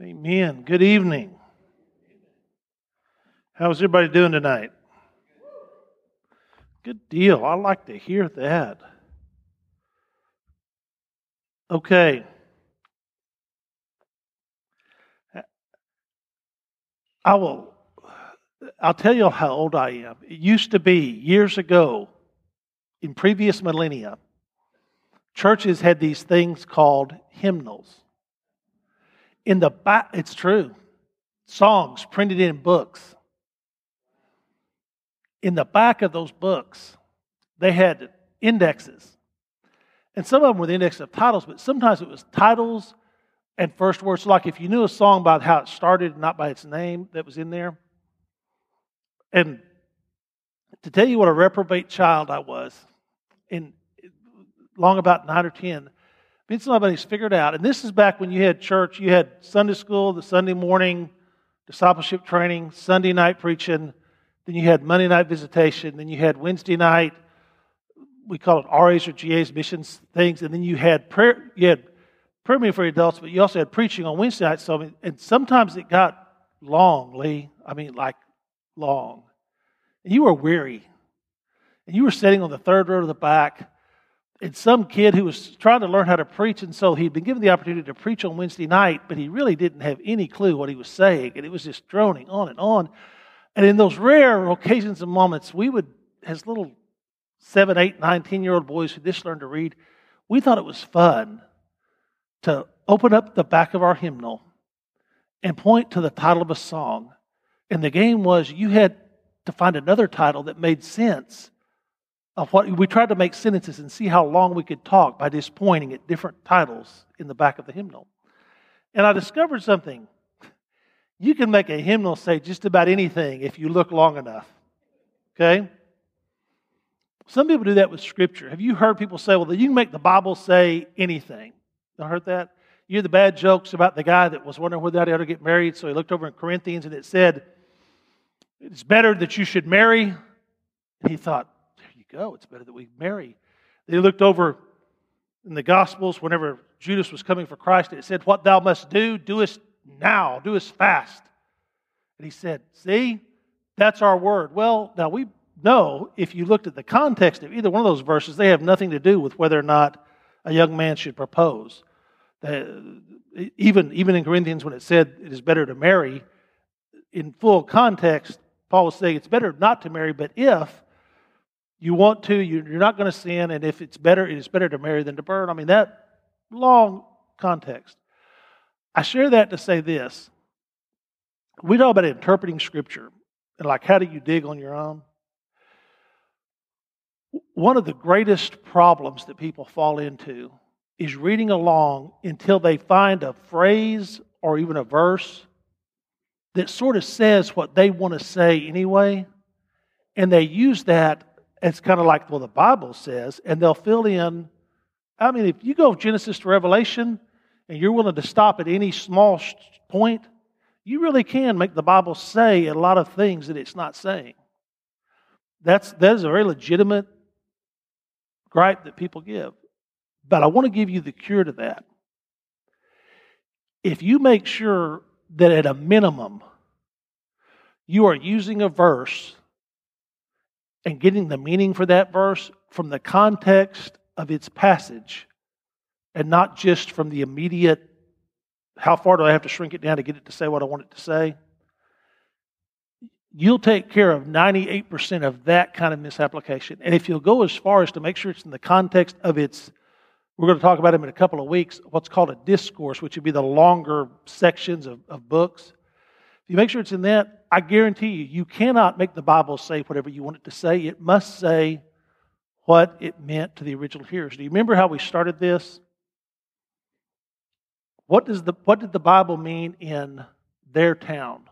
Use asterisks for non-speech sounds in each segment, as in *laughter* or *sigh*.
Amen. Good evening. How's everybody doing tonight? Good deal. I like to hear that. Okay. I will I'll tell you how old I am. It used to be years ago in previous millennia churches had these things called hymnals. In the back, it's true, songs printed in books. In the back of those books, they had indexes. And some of them were the index of titles, but sometimes it was titles and first words. So like if you knew a song about how it started, not by its name, that was in there. And to tell you what a reprobate child I was, in long about nine or ten, and somebody's figured out, and this is back when you had church, you had Sunday school, the Sunday morning discipleship training, Sunday night preaching, then you had Monday night visitation, then you had Wednesday night, we call it RAs or GAs, missions things, and then you had prayer, you had prayer meeting for adults, but you also had preaching on Wednesday night. So, and sometimes it got long, Lee. I mean, like long. And you were weary. And you were sitting on the third row of the back, and some kid who was trying to learn how to preach, and so he'd been given the opportunity to preach on Wednesday night, but he really didn't have any clue what he was saying, and it was just droning on and on. And in those rare occasions and moments, we would, as little seven, eight, nine, ten year old boys who just learned to read, we thought it was fun to open up the back of our hymnal and point to the title of a song. And the game was you had to find another title that made sense of what we tried to make sentences and see how long we could talk by just pointing at different titles in the back of the hymnal. And I discovered something. You can make a hymnal say just about anything if you look long enough. Okay? Some people do that with Scripture. Have you heard people say, well, you can make the Bible say anything? You heard that? You hear the bad jokes about the guy that was wondering whether he'd ever get married, so he looked over in Corinthians and it said, it's better that you should marry. And he thought, go. It's better that we marry. They looked over in the Gospels whenever Judas was coming for Christ. It said, What thou must do, doest now, doest fast. And he said, See, that's our word. Well, now we know if you looked at the context of either one of those verses, they have nothing to do with whether or not a young man should propose. even, even in Corinthians, when it said it is better to marry, in full context, Paul was saying it's better not to marry, but if you want to, you're not going to sin, and if it's better, it is better to marry than to burn. I mean, that long context. I share that to say this. We talk about interpreting Scripture, and like, how do you dig on your own? One of the greatest problems that people fall into is reading along until they find a phrase or even a verse that sort of says what they want to say anyway, and they use that it's kind of like, well, the Bible says, and they'll fill in. I mean, if you go Genesis to Revelation and you're willing to stop at any small point, you really can make the Bible say a lot of things that it's not saying. That's, that is a very legitimate gripe that people give. But I want to give you the cure to that. If you make sure that at a minimum you are using a verse and getting the meaning for that verse from the context of its passage and not just from the immediate, how far do I have to shrink it down to get it to say what I want it to say? You'll take care of 98% of that kind of misapplication. And if you'll go as far as to make sure it's in the context of its, we're going to talk about them in a couple of weeks, what's called a discourse, which would be the longer sections of, of books. If you make sure it's in that, I guarantee you, you cannot make the Bible say whatever you want it to say. It must say what it meant to the original hearers. Do you remember how we started this? What, does the, what did the Bible mean in their town?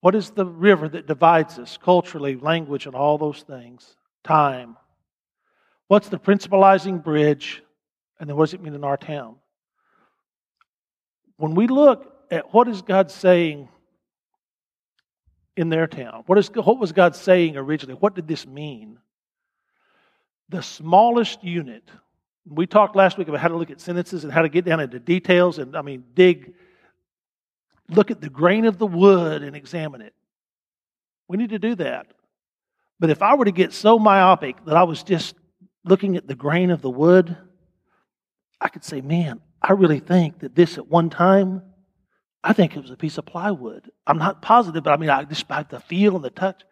What is the river that divides us culturally, language, and all those things? Time. What's the principalizing bridge? And then what does it mean in our town? When we look at what is God saying in their town? What, is, what was God saying originally? What did this mean? The smallest unit We talked last week about how to look at sentences and how to get down into details and, I mean, dig, look at the grain of the wood and examine it. We need to do that. But if I were to get so myopic that I was just looking at the grain of the wood, I could say, man, I really think that this at one time, I think it was a piece of plywood. I'm not positive, but I mean, I just by the feel and the touch.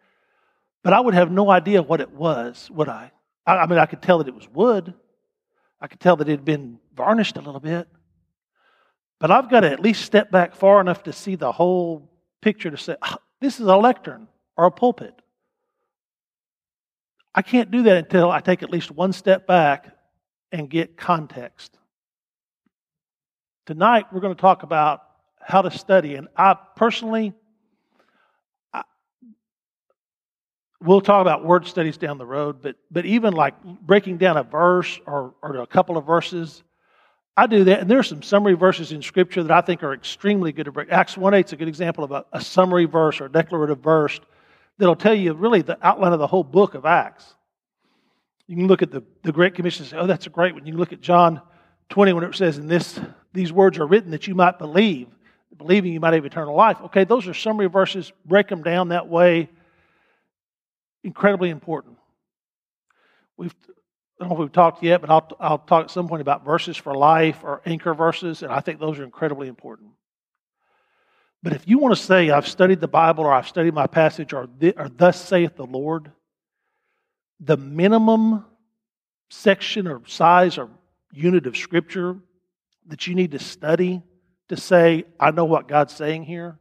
But I would have no idea what it was, would I? I, I mean, I could tell that it was wood. I could tell that it had been varnished a little bit. But I've got to at least step back far enough to see the whole picture to say, oh, this is a lectern or a pulpit. I can't do that until I take at least one step back and get context. Tonight, we're going to talk about how to study. And I personally, I, we'll talk about word studies down the road, but, but even like breaking down a verse or, or a couple of verses, I do that. And there are some summary verses in Scripture that I think are extremely good to break. Acts 1 8 is a good example of a, a summary verse or declarative verse that'll tell you really the outline of the whole book of Acts. You can look at the, the Great Commission and say, oh, that's a great one. You can look at John 20 when it says, in this, these words are written that you might believe. Believing you might have eternal life. Okay, those are summary verses. Break them down that way. Incredibly important. We've, I don't know if we've talked yet, but I'll, I'll talk at some point about verses for life or anchor verses, and I think those are incredibly important. But if you want to say, I've studied the Bible or I've studied my passage or, or thus saith the Lord, the minimum section or size or unit of Scripture that you need to study to say, I know what God's saying here,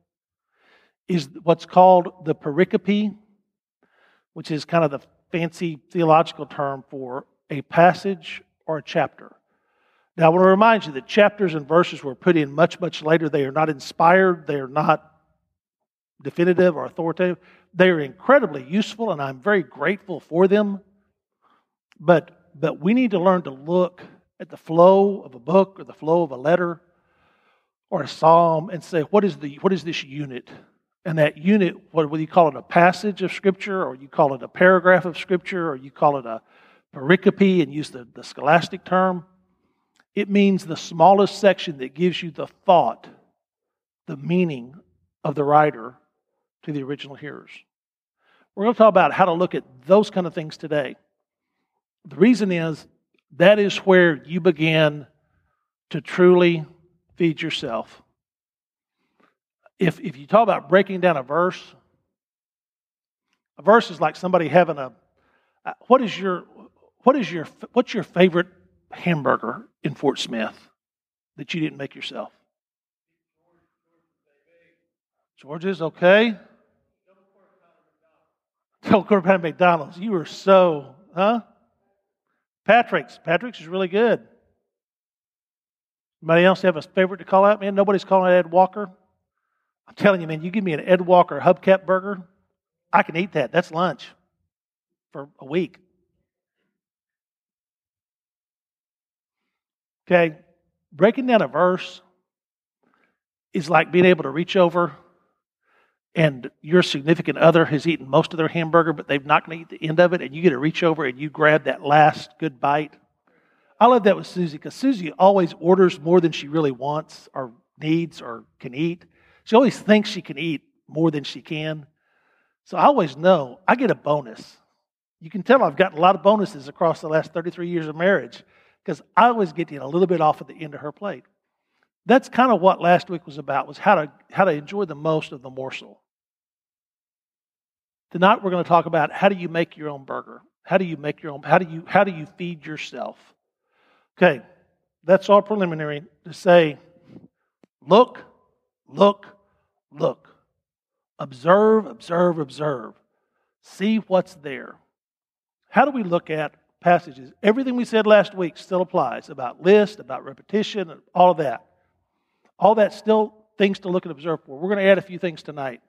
is what's called the pericope, which is kind of the fancy theological term for a passage or a chapter. Now, I want to remind you that chapters and verses were put in much, much later. They are not inspired, they are not definitive or authoritative. They are incredibly useful, and I'm very grateful for them. But, but we need to learn to look at the flow of a book or the flow of a letter or a psalm and say, what is, the, what is this unit? And that unit, what, whether you call it a passage of Scripture or you call it a paragraph of Scripture or you call it a pericope and use the, the scholastic term, it means the smallest section that gives you the thought, the meaning of the writer to the original hearers. We're going to talk about how to look at those kind of things today. The reason is that is where you begin to truly feed yourself. If, if you talk about breaking down a verse, a verse is like somebody having a uh, what is your what is your what's your favorite hamburger in Fort Smith that you didn't make yourself? George's okay. Double quarter pound *laughs* McDonald's. You were so, huh? Patrick's. Patrick's is really good. Anybody else have a favorite to call out, man? Nobody's calling Ed Walker. I'm telling you, man, you give me an Ed Walker hubcap burger, I can eat that. That's lunch for a week. Okay, breaking down a verse is like being able to reach over and your significant other has eaten most of their hamburger, but they've not going to eat the end of it, and you get to reach over and you grab that last good bite. I love that with Susie because Susie always orders more than she really wants or needs or can eat. She always thinks she can eat more than she can. So I always know I get a bonus. You can tell I've gotten a lot of bonuses across the last 33 years of marriage because I always get a little bit off at the end of her plate. That's kind of what last week was about, was how to, how to enjoy the most of the morsel. Tonight we're going to talk about how do you make your own burger? How do you make your own how do you how do you feed yourself? Okay, that's all preliminary to say look, look, look. Observe, observe, observe. See what's there. How do we look at passages? Everything we said last week still applies about list, about repetition, all of that. All that still things to look and observe for. We're going to add a few things tonight.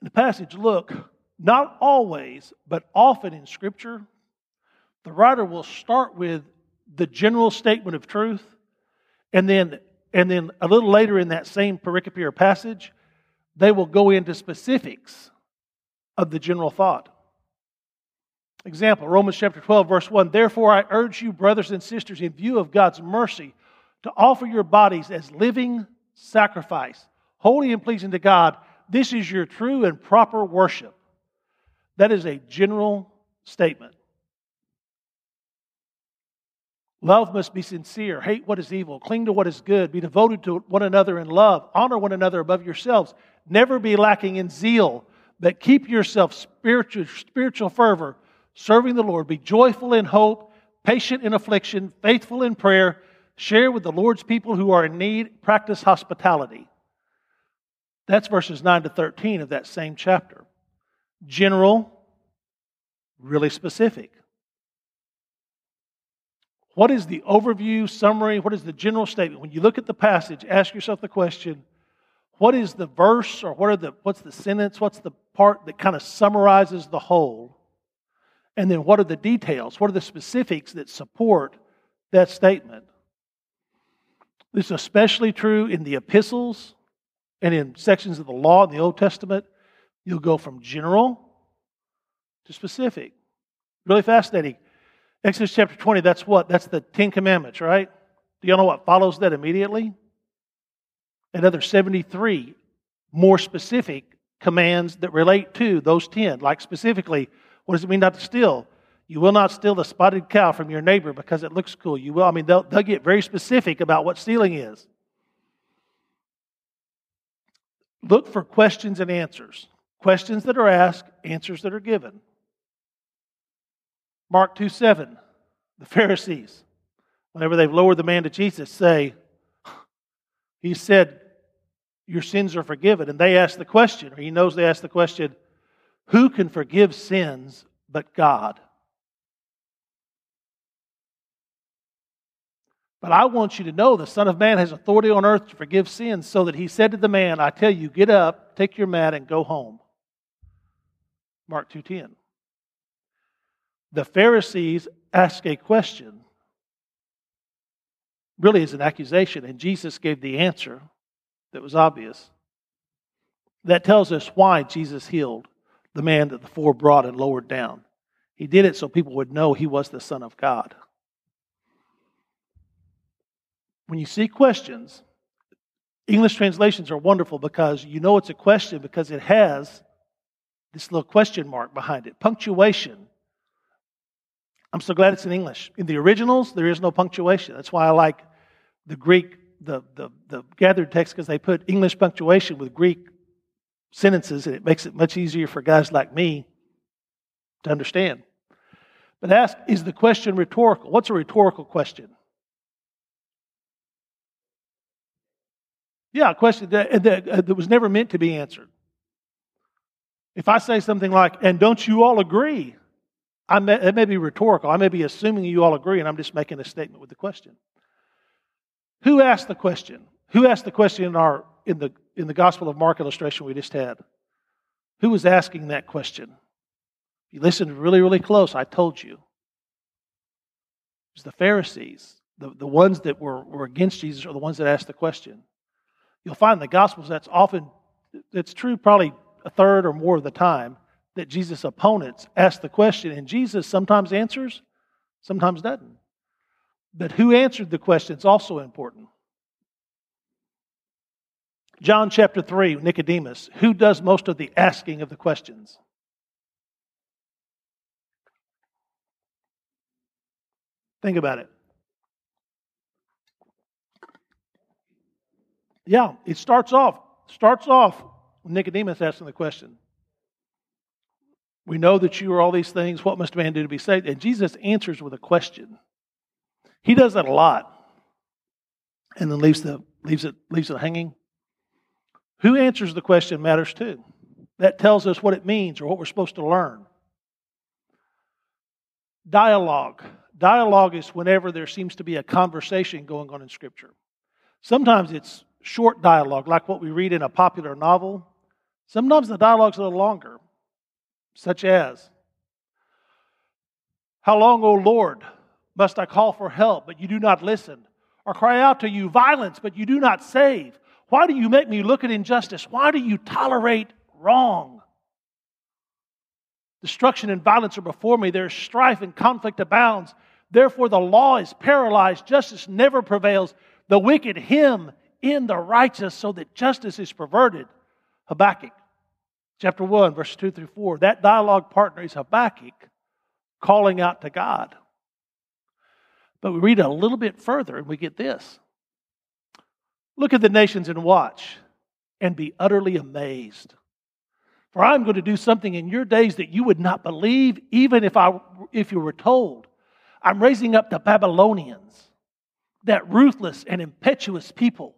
In the passage, look, not always, but often in Scripture, the writer will start with the general statement of truth, and then, and then a little later in that same pericope or passage, they will go into specifics of the general thought. Example Romans chapter 12, verse 1 Therefore, I urge you, brothers and sisters, in view of God's mercy, to offer your bodies as living sacrifice, holy and pleasing to God. This is your true and proper worship. That is a general statement. Love must be sincere. Hate what is evil. Cling to what is good. Be devoted to one another in love. Honor one another above yourselves. Never be lacking in zeal, but keep yourself spiritual, spiritual fervor, serving the Lord. Be joyful in hope, patient in affliction, faithful in prayer. Share with the Lord's people who are in need. Practice hospitality. That's verses 9 to 13 of that same chapter. General, really specific. What is the overview, summary? What is the general statement? When you look at the passage, ask yourself the question what is the verse or what are the, what's the sentence? What's the part that kind of summarizes the whole? And then what are the details? What are the specifics that support that statement? This is especially true in the epistles and in sections of the law in the Old Testament. You'll go from general to specific. Really fascinating. Exodus chapter 20, that's what? That's the Ten Commandments, right? Do y'all know what follows that immediately? Another 73 more specific commands that relate to those 10. Like specifically, what does it mean not to steal? You will not steal the spotted cow from your neighbor because it looks cool. You will, I mean, they'll, they'll get very specific about what stealing is. Look for questions and answers. Questions that are asked, answers that are given. Mark 2 7, the Pharisees, whenever they've lowered the man to Jesus, say, He said, Your sins are forgiven. And they ask the question, or he knows they ask the question, Who can forgive sins but God? But I want you to know the Son of Man has authority on earth to forgive sins, so that he said to the man, I tell you, get up, take your mat, and go home. Mark 2.10 the Pharisees ask a question, really is an accusation, and Jesus gave the answer that was obvious. That tells us why Jesus healed the man that the four brought and lowered down. He did it so people would know he was the Son of God. When you see questions, English translations are wonderful because you know it's a question because it has this little question mark behind it. Punctuation I'm so glad it's in English. In the originals, there is no punctuation. That's why I like the Greek, the, the, the gathered text, because they put English punctuation with Greek sentences, and it makes it much easier for guys like me to understand. But ask, is the question rhetorical? What's a rhetorical question? Yeah, a question that, that, uh, that was never meant to be answered. If I say something like, and don't you all agree? I may, it may be rhetorical. I may be assuming you all agree, and I'm just making a statement with the question. Who asked the question? Who asked the question in, our, in, the, in the Gospel of Mark illustration we just had? Who was asking that question? You listened really, really close. I told you. It was the Pharisees. The, the ones that were, were against Jesus are the ones that asked the question. You'll find in the Gospels that's often, it's true probably a third or more of the time that Jesus' opponents ask the question, and Jesus sometimes answers, sometimes doesn't. But who answered the question is also important. John chapter 3, Nicodemus, who does most of the asking of the questions? Think about it. Yeah, it starts off starts off Nicodemus asking the question. We know that you are all these things. What must man do to be saved? And Jesus answers with a question. He does that a lot and then leaves, the, leaves, it, leaves it hanging. Who answers the question matters too. That tells us what it means or what we're supposed to learn. Dialogue. Dialogue is whenever there seems to be a conversation going on in Scripture. Sometimes it's short dialogue, like what we read in a popular novel. Sometimes the dialogue's a little longer such as, How long, O Lord, must I call for help, but you do not listen? Or cry out to you violence, but you do not save? Why do you make me look at injustice? Why do you tolerate wrong? Destruction and violence are before me. There is strife and conflict abounds. Therefore, the law is paralyzed. Justice never prevails. The wicked him in the righteous, so that justice is perverted. Habakkuk chapter 1, verses 2 through 4. That dialogue partner is Habakkuk calling out to God. But we read a little bit further and we get this Look at the nations and watch and be utterly amazed. For I'm going to do something in your days that you would not believe, even if, I, if you were told. I'm raising up the Babylonians, that ruthless and impetuous people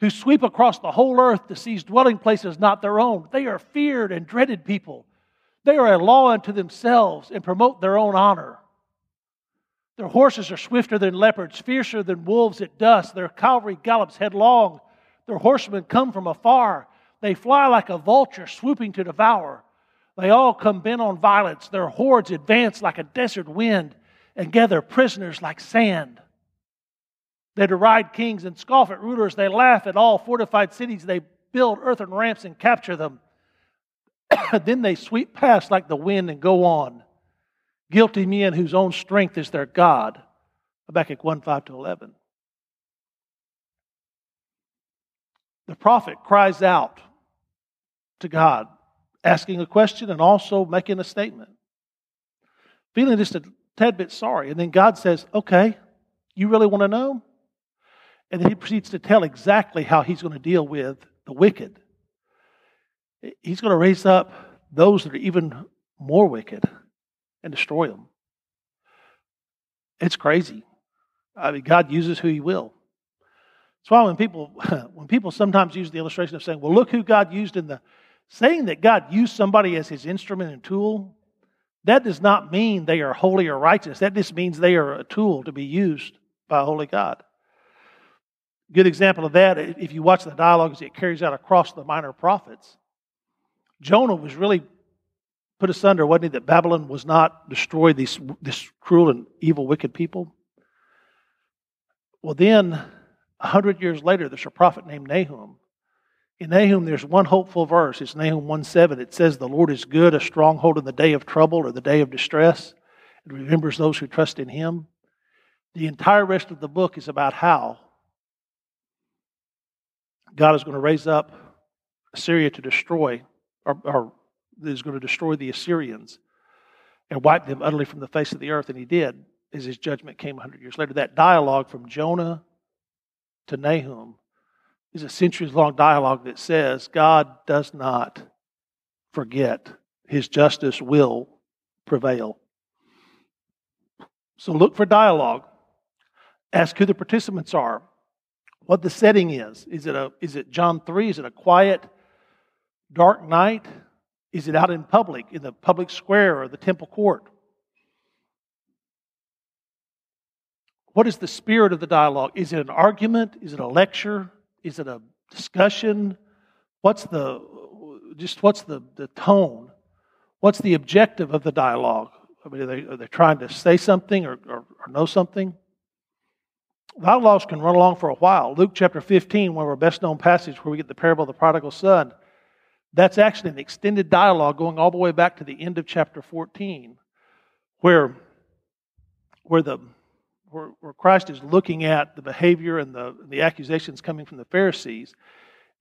who sweep across the whole earth to seize dwelling places not their own. They are feared and dreaded people. They are a law unto themselves and promote their own honor. Their horses are swifter than leopards, fiercer than wolves at dusk. Their cavalry gallops headlong. Their horsemen come from afar. They fly like a vulture swooping to devour. They all come bent on violence. Their hordes advance like a desert wind and gather prisoners like sand. They deride kings and scoff at rulers. They laugh at all fortified cities. They build earthen ramps and capture them. *coughs* then they sweep past like the wind and go on. Guilty men whose own strength is their God. Habakkuk 1 5 to 11. The prophet cries out to God, asking a question and also making a statement. Feeling just a tad bit sorry. And then God says, Okay, you really want to know? And then he proceeds to tell exactly how he's going to deal with the wicked. He's going to raise up those that are even more wicked and destroy them. It's crazy. I mean, God uses who He will. That's why when people *laughs* when people sometimes use the illustration of saying, "Well, look who God used in the," saying that God used somebody as His instrument and tool, that does not mean they are holy or righteous. That just means they are a tool to be used by a holy God. Good example of that, if you watch the dialogues it carries out across the minor prophets, Jonah was really put asunder, wasn't he, that Babylon was not destroyed, these, this cruel and evil, wicked people? Well, then, a hundred years later, there's a prophet named Nahum. In Nahum, there's one hopeful verse. It's Nahum 1 7. It says, The Lord is good, a stronghold in the day of trouble or the day of distress. It remembers those who trust in him. The entire rest of the book is about how God is going to raise up Assyria to destroy, or, or is going to destroy the Assyrians and wipe them utterly from the face of the earth. And he did, as his judgment came 100 years later. That dialogue from Jonah to Nahum is a centuries long dialogue that says God does not forget, his justice will prevail. So look for dialogue. Ask who the participants are what the setting is. Is it, a, is it John 3? Is it a quiet, dark night? Is it out in public, in the public square or the temple court? What is the spirit of the dialogue? Is it an argument? Is it a lecture? Is it a discussion? What's the just what's the, the tone? What's the objective of the dialogue? I mean, are they, are they trying to say something or, or, or know something? Dialogues can run along for a while. Luke chapter 15, one of our best known passages where we get the parable of the prodigal son, that's actually an extended dialogue going all the way back to the end of chapter 14, where, where, the, where, where Christ is looking at the behavior and the, the accusations coming from the Pharisees.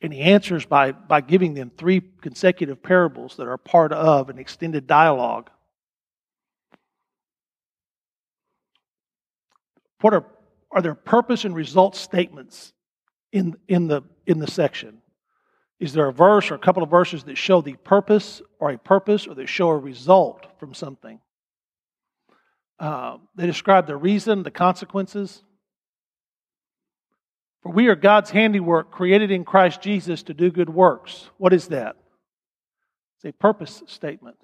And he answers by, by giving them three consecutive parables that are part of an extended dialogue. What are are there purpose and result statements in, in, the, in the section? Is there a verse or a couple of verses that show the purpose or a purpose or that show a result from something? Uh, they describe the reason, the consequences. For we are God's handiwork, created in Christ Jesus to do good works. What is that? It's a purpose statement.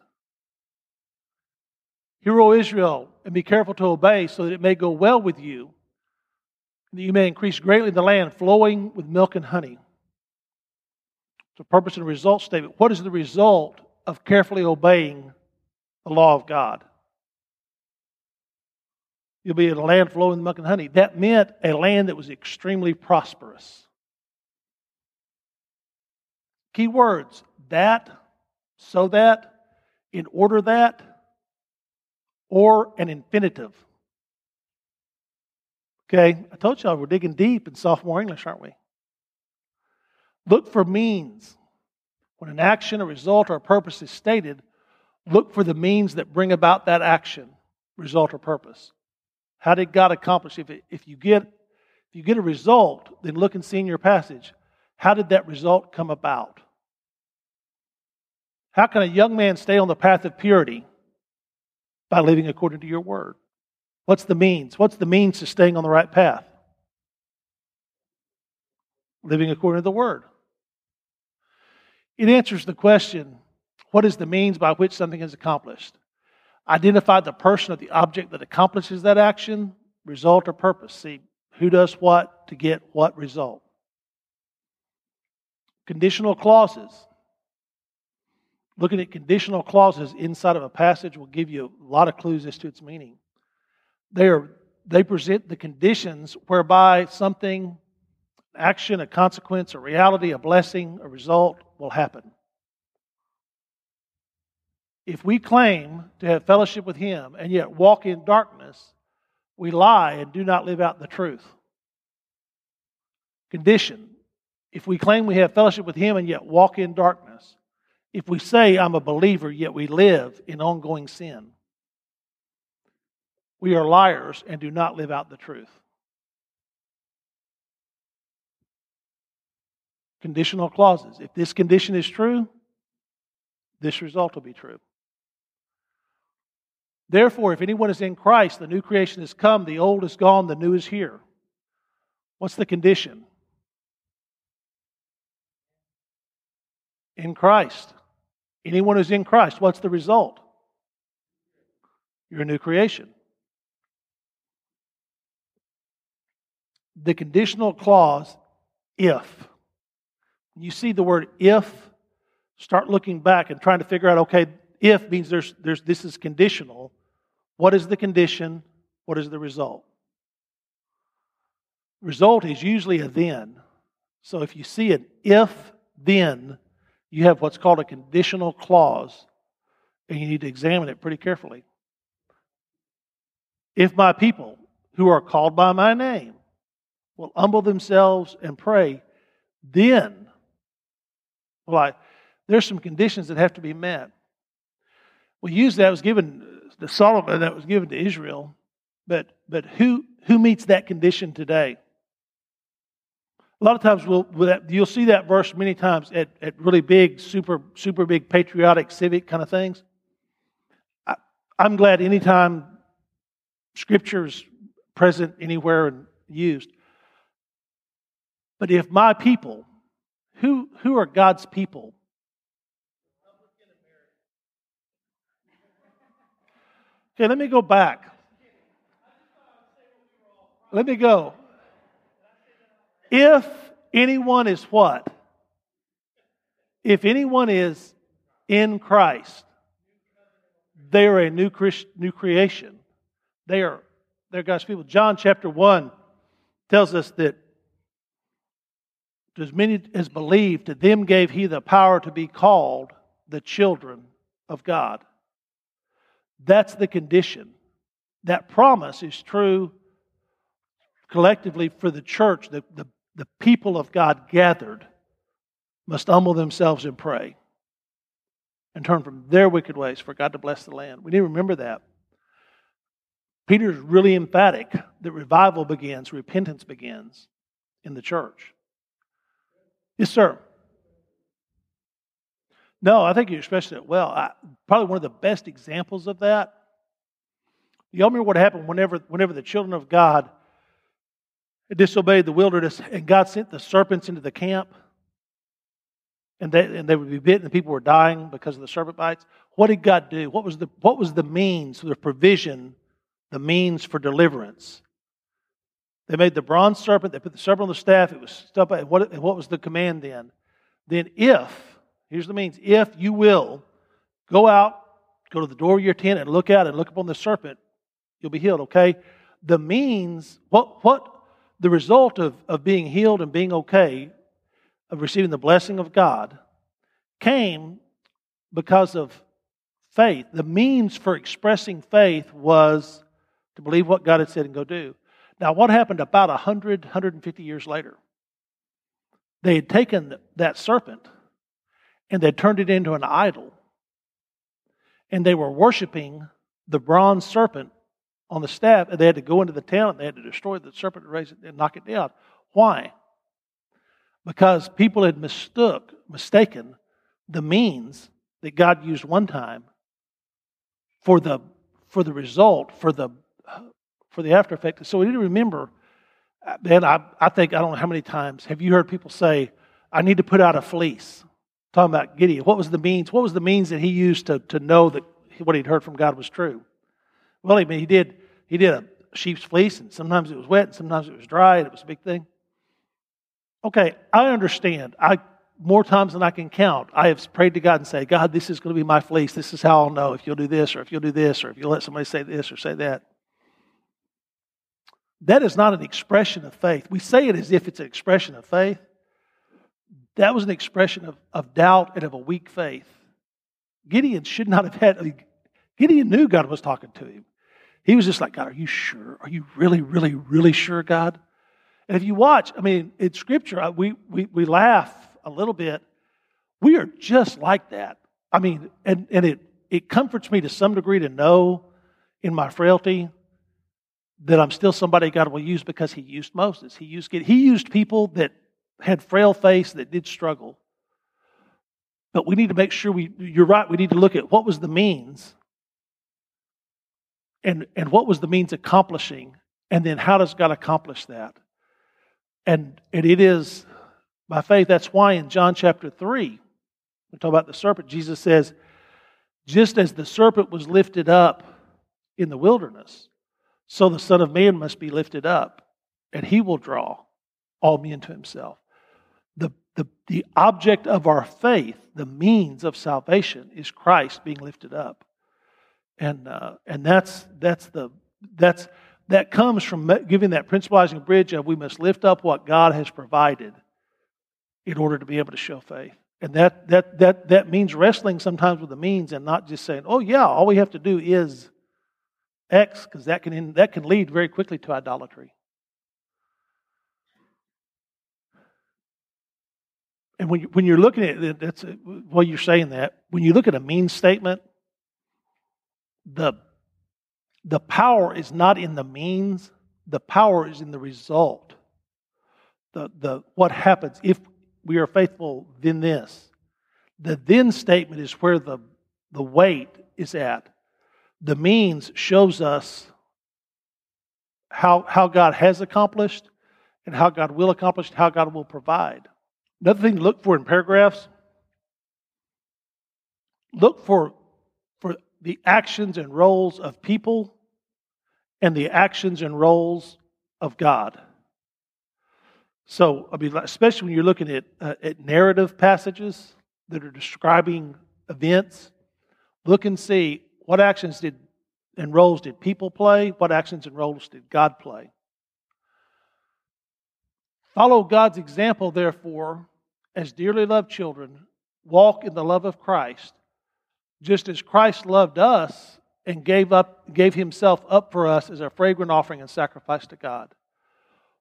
Hear, O Israel, and be careful to obey, so that it may go well with you that you may increase greatly the land flowing with milk and honey. It's a purpose and result statement. What is the result of carefully obeying the law of God? You'll be in a land flowing with milk and honey. That meant a land that was extremely prosperous. Key words that, so that, in order that or an infinitive. Okay, I told y'all we're digging deep in sophomore English, aren't we? Look for means. When an action, a result, or a purpose is stated, look for the means that bring about that action, result, or purpose. How did God accomplish? If, it, if you get if you get a result, then look and see in your passage. How did that result come about? How can a young man stay on the path of purity? By living according to your word. What's the means? What's the means to staying on the right path? Living according to the word. It answers the question what is the means by which something is accomplished? Identify the person or the object that accomplishes that action, result, or purpose. See who does what to get what result. Conditional clauses. Looking at conditional clauses inside of a passage will give you a lot of clues as to its meaning. They, are, they present the conditions whereby something, action, a consequence, a reality, a blessing, a result will happen. If we claim to have fellowship with Him and yet walk in darkness, we lie and do not live out the truth. Condition if we claim we have fellowship with Him and yet walk in darkness, if we say, I'm a believer, yet we live in ongoing sin, we are liars and do not live out the truth. Conditional clauses. If this condition is true, this result will be true. Therefore, if anyone is in Christ, the new creation has come, the old is gone, the new is here. What's the condition? In Christ. Anyone who's in Christ, what's the result? You're a new creation. The conditional clause, if. You see the word if, start looking back and trying to figure out okay, if means there's, there's, this is conditional. What is the condition? What is the result? Result is usually a then. So if you see an if then, you have what's called a conditional clause, and you need to examine it pretty carefully. If my people who are called by my name will humble themselves and pray, then, well, there's some conditions that have to be met. We use that was given to Solomon, that was given to Israel, but but who who meets that condition today? A lot of times we'll, you'll see that verse many times at, at really big, super, super big patriotic, civic kind of things. I, I'm glad anytime Scripture is present anywhere and used. But if my people, who, who are God's people? Okay, let me go back. Let me go. If anyone is what? If anyone is in Christ, they are a new, Christ, new creation. They are they're God's people. John chapter 1 tells us that as many as believed, to them gave he the power to be called the children of God. That's the condition. That promise is true collectively for the church, the, the, the people of God gathered must humble themselves and pray and turn from their wicked ways for God to bless the land. We need to remember that. Peter's really emphatic that revival begins, repentance begins in the church. Yes, sir. No, I think you expressed it well. I, probably one of the best examples of that. Y'all remember what happened whenever, whenever the children of God disobeyed the wilderness, and God sent the serpents into the camp, and they, and they would be bitten, and people were dying because of the serpent bites. What did God do? What was the, what was the means, the provision, the means for deliverance? They made the bronze serpent, they put the serpent on the staff, it was stuff, what, what was the command then? Then if, here's the means, if you will go out, go to the door of your tent and look out and look upon the serpent, you'll be healed, okay? The means, what, what the result of, of being healed and being okay, of receiving the blessing of God, came because of faith. The means for expressing faith was to believe what God had said and go do. Now, what happened about 100, 150 years later? They had taken that serpent and they turned it into an idol. And they were worshiping the bronze serpent on the staff, and they had to go into the town and they had to destroy the serpent and raze it and knock it down. Why? Because people had mistook, mistaken the means that God used one time for the for the result, for the for the after effect. So we need to remember, uh, man, I, I think I don't know how many times have you heard people say, I need to put out a fleece. Talking about Gideon. What was the means? What was the means that he used to, to know that what he'd heard from God was true? Well, I mean, he did he did a sheep's fleece, and sometimes it was wet, and sometimes it was dry, and it was a big thing. Okay, I understand. I more times than I can count, I have prayed to God and say, God, this is going to be my fleece. This is how I'll know if you'll do this, or if you'll do this, or if you'll let somebody say this or say that. That is not an expression of faith. We say it as if it's an expression of faith. That was an expression of, of doubt and of a weak faith. Gideon should not have had, Gideon knew God was talking to him. He was just like, God, are you sure? Are you really, really, really sure, God? And if you watch, I mean, in Scripture, uh, we, we, we laugh a little bit. We are just like that. I mean, and, and it, it comforts me to some degree to know in my frailty that I'm still somebody God will use because He used Moses. He used, he used people that had frail faith that did struggle. But we need to make sure we, you're right, we need to look at what was the means and, and what was the means accomplishing, and then how does God accomplish that? And, and it is by faith. That's why in John chapter 3, we talk about the serpent, Jesus says, just as the serpent was lifted up in the wilderness, so the Son of Man must be lifted up, and he will draw all men to himself. The, the, the object of our faith, the means of salvation, is Christ being lifted up. And, uh, and that's, that's, the, that's, that comes from giving that principalizing bridge of we must lift up what God has provided in order to be able to show faith. And that, that, that, that means wrestling sometimes with the means and not just saying, oh, yeah, all we have to do is X, because that can, that can lead very quickly to idolatry. And when, you, when you're looking at it, that's while you're saying that, when you look at a means statement, the, the power is not in the means, the power is in the result. The, the, what happens if we are faithful, then this. The then statement is where the, the weight is at. The means shows us how, how God has accomplished and how God will accomplish, and how God will provide. Another thing to look for in paragraphs look for, for the actions and roles of people and the actions and roles of God. So, I mean, especially when you're looking at, uh, at narrative passages that are describing events, look and see what actions did and roles did people play, what actions and roles did God play. Follow God's example, therefore, as dearly loved children, walk in the love of Christ, just as Christ loved us and gave up gave himself up for us as a fragrant offering and sacrifice to God.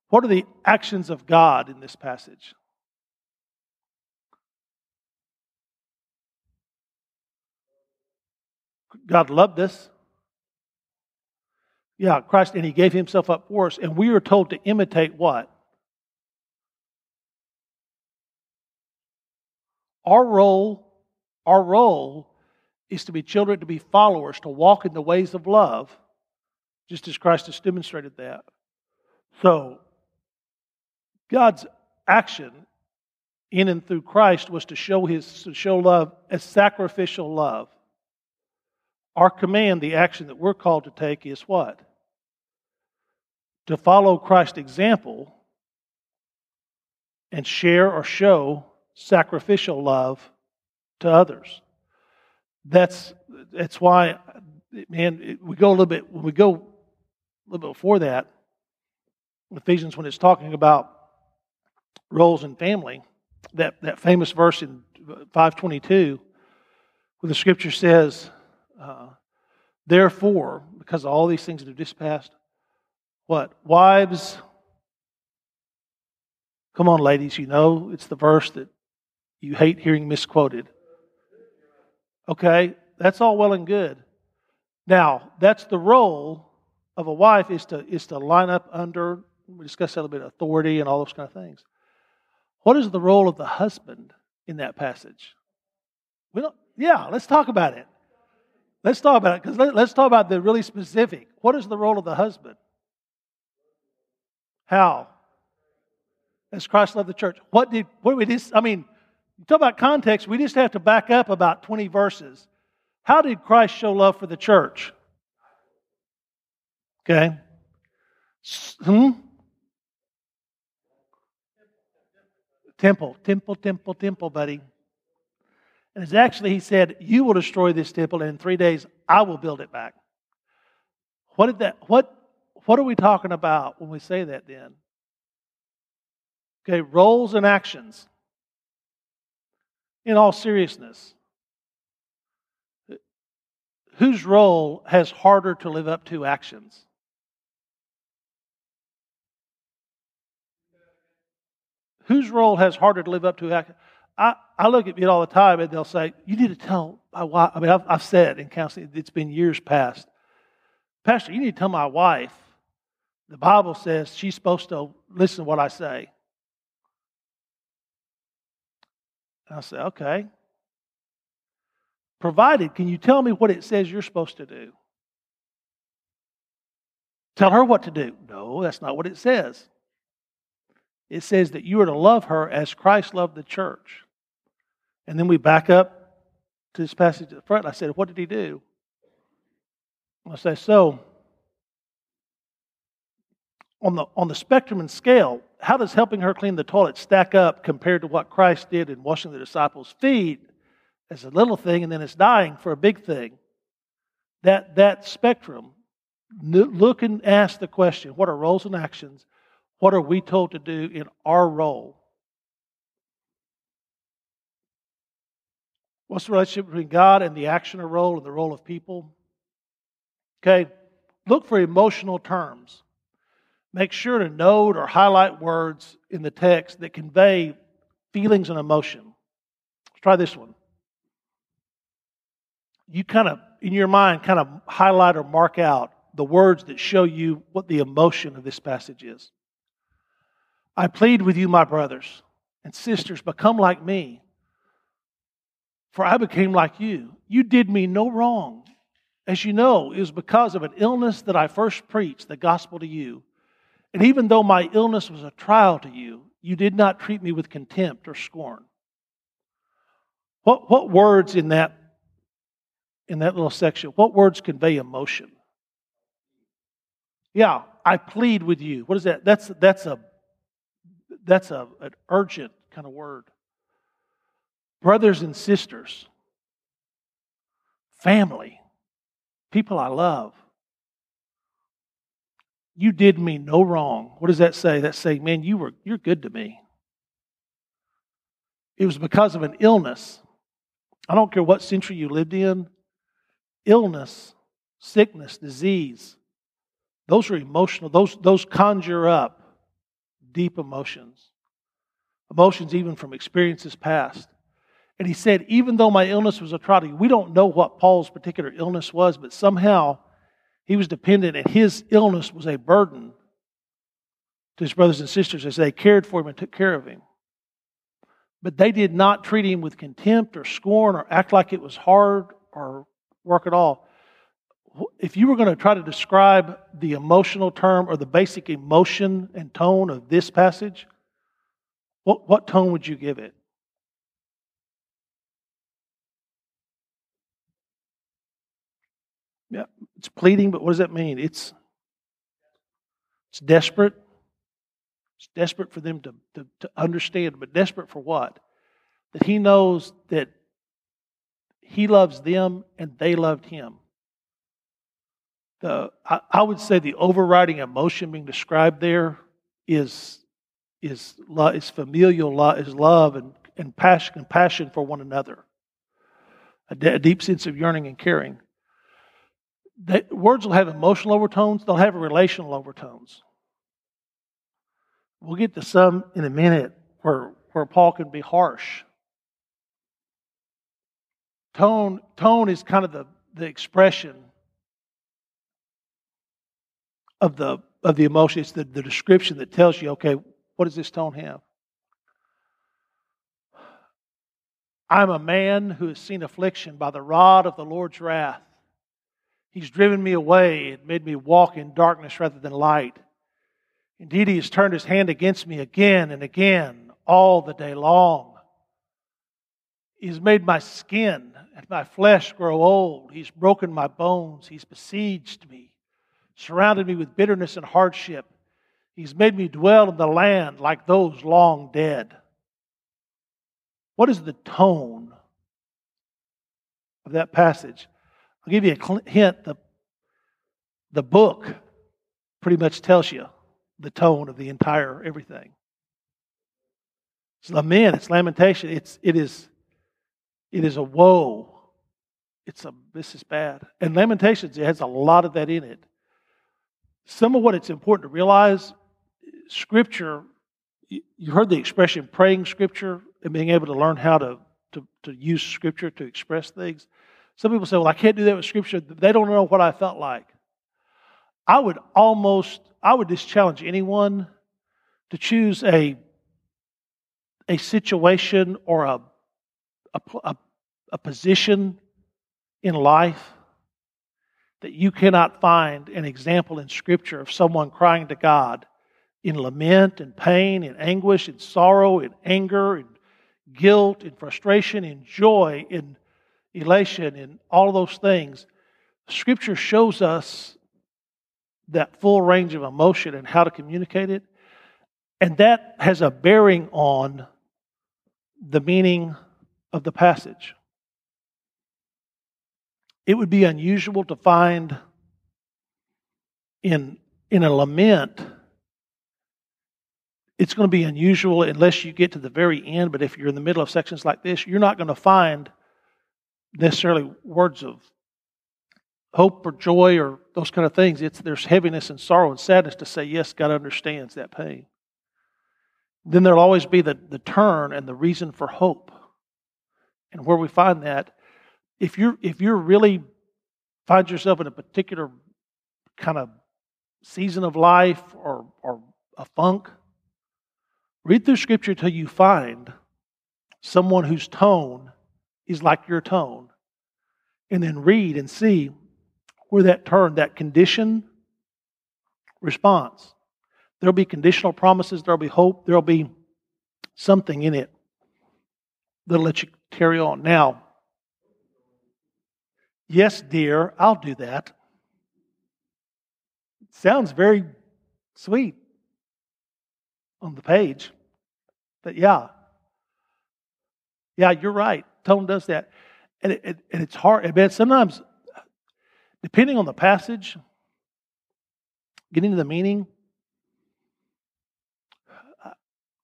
What are the actions of God in this passage? God loved us. Yeah, Christ, and He gave Himself up for us, and we are told to imitate what? Our role, our role is to be children, to be followers, to walk in the ways of love, just as Christ has demonstrated that. So, God's action in and through Christ was to show his to show love as sacrificial love. Our command, the action that we're called to take is what? To follow Christ's example and share or show sacrificial love to others. That's that's why man we go a little bit when we go a little bit before that Ephesians when it's talking about roles in family. That, that famous verse in 522, where the scripture says, Uh, therefore, because of all these things that have just passed, what? Wives, come on, ladies, you know it's the verse that you hate hearing misquoted. Okay, that's all well and good. Now, that's the role of a wife is to is to line up under we discussed a little bit authority and all those kind of things. What is the role of the husband in that passage? We don't yeah, let's talk about it. Let's talk about it because let, us talk about the really specific. What is the role of the husband? How? As Christ loved the church. What did what we just I mean, talk about context, we just have to back up about 20 verses. How did Christ show love for the church? Okay. Hmm? Temple, temple, temple, temple, buddy. And it's actually, he said, You will destroy this temple, and in three days I will build it back. What did that what what are we talking about when we say that then? Okay, roles and actions in all seriousness, whose role has harder to live up to actions? Whose role has harder to live up to actions? I, I look at it all the time and they'll say, You need to tell my wife. I mean, I've, I've said in counseling, it's been years past. Pastor, you need to tell my wife. The Bible says she's supposed to listen to what I say. I say, okay. Provided, can you tell me what it says you're supposed to do? Tell her what to do. No, that's not what it says. It says that you are to love her as Christ loved the church. And then we back up to this passage at the front. I said, What did he do? I say, So, on the, on the spectrum and scale, how does helping her clean the toilet stack up compared to what Christ did in washing the disciples' feet as a little thing and then it's dying for a big thing? That, that spectrum, look and ask the question what are roles and actions? What are we told to do in our role? What's the relationship between God and the action actioner role and the role of people? Okay, look for emotional terms make sure to note or highlight words in the text that convey feelings and emotion. Let's try this one. You kind of, in your mind, kind of highlight or mark out the words that show you what the emotion of this passage is. I plead with you, my brothers and sisters, become like me, for I became like you. You did me no wrong. As you know, it was because of an illness that I first preached the gospel to you. And even though my illness was a trial to you, you did not treat me with contempt or scorn. What, what words in that, in that little section, what words convey emotion? Yeah, I plead with you. What is that? That's, that's, a, that's a, an urgent kind of word. Brothers and sisters, family, people I love. You did me no wrong. What does that say? That's saying, man, you were you're good to me. It was because of an illness. I don't care what century you lived in. Illness, sickness, disease. Those are emotional. Those, those conjure up deep emotions. Emotions even from experiences past. And he said, even though my illness was a trial, we don't know what Paul's particular illness was, but somehow he was dependent, and his illness was a burden to his brothers and sisters as they cared for him and took care of him. But they did not treat him with contempt or scorn or act like it was hard or work at all. If you were going to try to describe the emotional term or the basic emotion and tone of this passage, what, what tone would you give it? Yeah, it's pleading, but what does that mean? It's it's desperate. It's desperate for them to, to, to understand, but desperate for what? That he knows that he loves them and they loved him. The, I, I would say the overriding emotion being described there is, is, love, is familial love, is love and, and passion, compassion for one another, a, de- a deep sense of yearning and caring. they, words will have emotional overtones, they'll have relational overtones. We'll get to some in a minute where, where Paul can be harsh. Tone, tone is kind of the, the expression of the, of the emotion. It's the, the description that tells you, okay, what does this tone have? I'm a man who has seen affliction by the rod of the Lord's wrath. He's driven me away and made me walk in darkness rather than light. Indeed, he has turned his hand against me again and again all the day long. He has made my skin and my flesh grow old. He's broken my bones. He's besieged me, surrounded me with bitterness and hardship. He's made me dwell in the land like those long dead. What is the tone of that passage? I'll give you a hint. The, the book pretty much tells you the tone of the entire everything. It's lament, it's lamentation, it's it is it is a woe. It's a this is bad. And Lamentations it has a lot of that in it. Some of what it's important to realize, scripture, you heard the expression praying scripture and being able to learn how to, to, to use Scripture to express things. Some people say, well, I can't do that with Scripture. They don't know what I felt like. I would almost, I would just challenge anyone to choose a, a situation or a, a, a, a position in life that you cannot find an example in Scripture of someone crying to God in lament and pain and anguish and sorrow and anger and guilt, and frustration, and joy, and elation, and all those things. Scripture shows us that full range of emotion and how to communicate it. And that has a bearing on the meaning of the passage. It would be unusual to find in, in a lament it's going to be unusual unless you get to the very end. But if you're in the middle of sections like this, you're not going to find necessarily words of hope or joy or those kind of things. It's there's heaviness and sorrow and sadness to say, yes, God understands that pain. Then there'll always be the, the turn and the reason for hope. And where we find that, if you're if you're really find yourself in a particular kind of season of life or or a funk, Read through Scripture till you find someone whose tone is like your tone. And then read and see where that turn, that condition response. There'll be conditional promises, there'll be hope, there'll be something in it that'll let you carry on. Now, yes, dear, I'll do that. Sounds very sweet on the page. But yeah, yeah, you're right. Tone does that. And, it, it, and it's hard. But sometimes, depending on the passage, getting to the meaning, uh,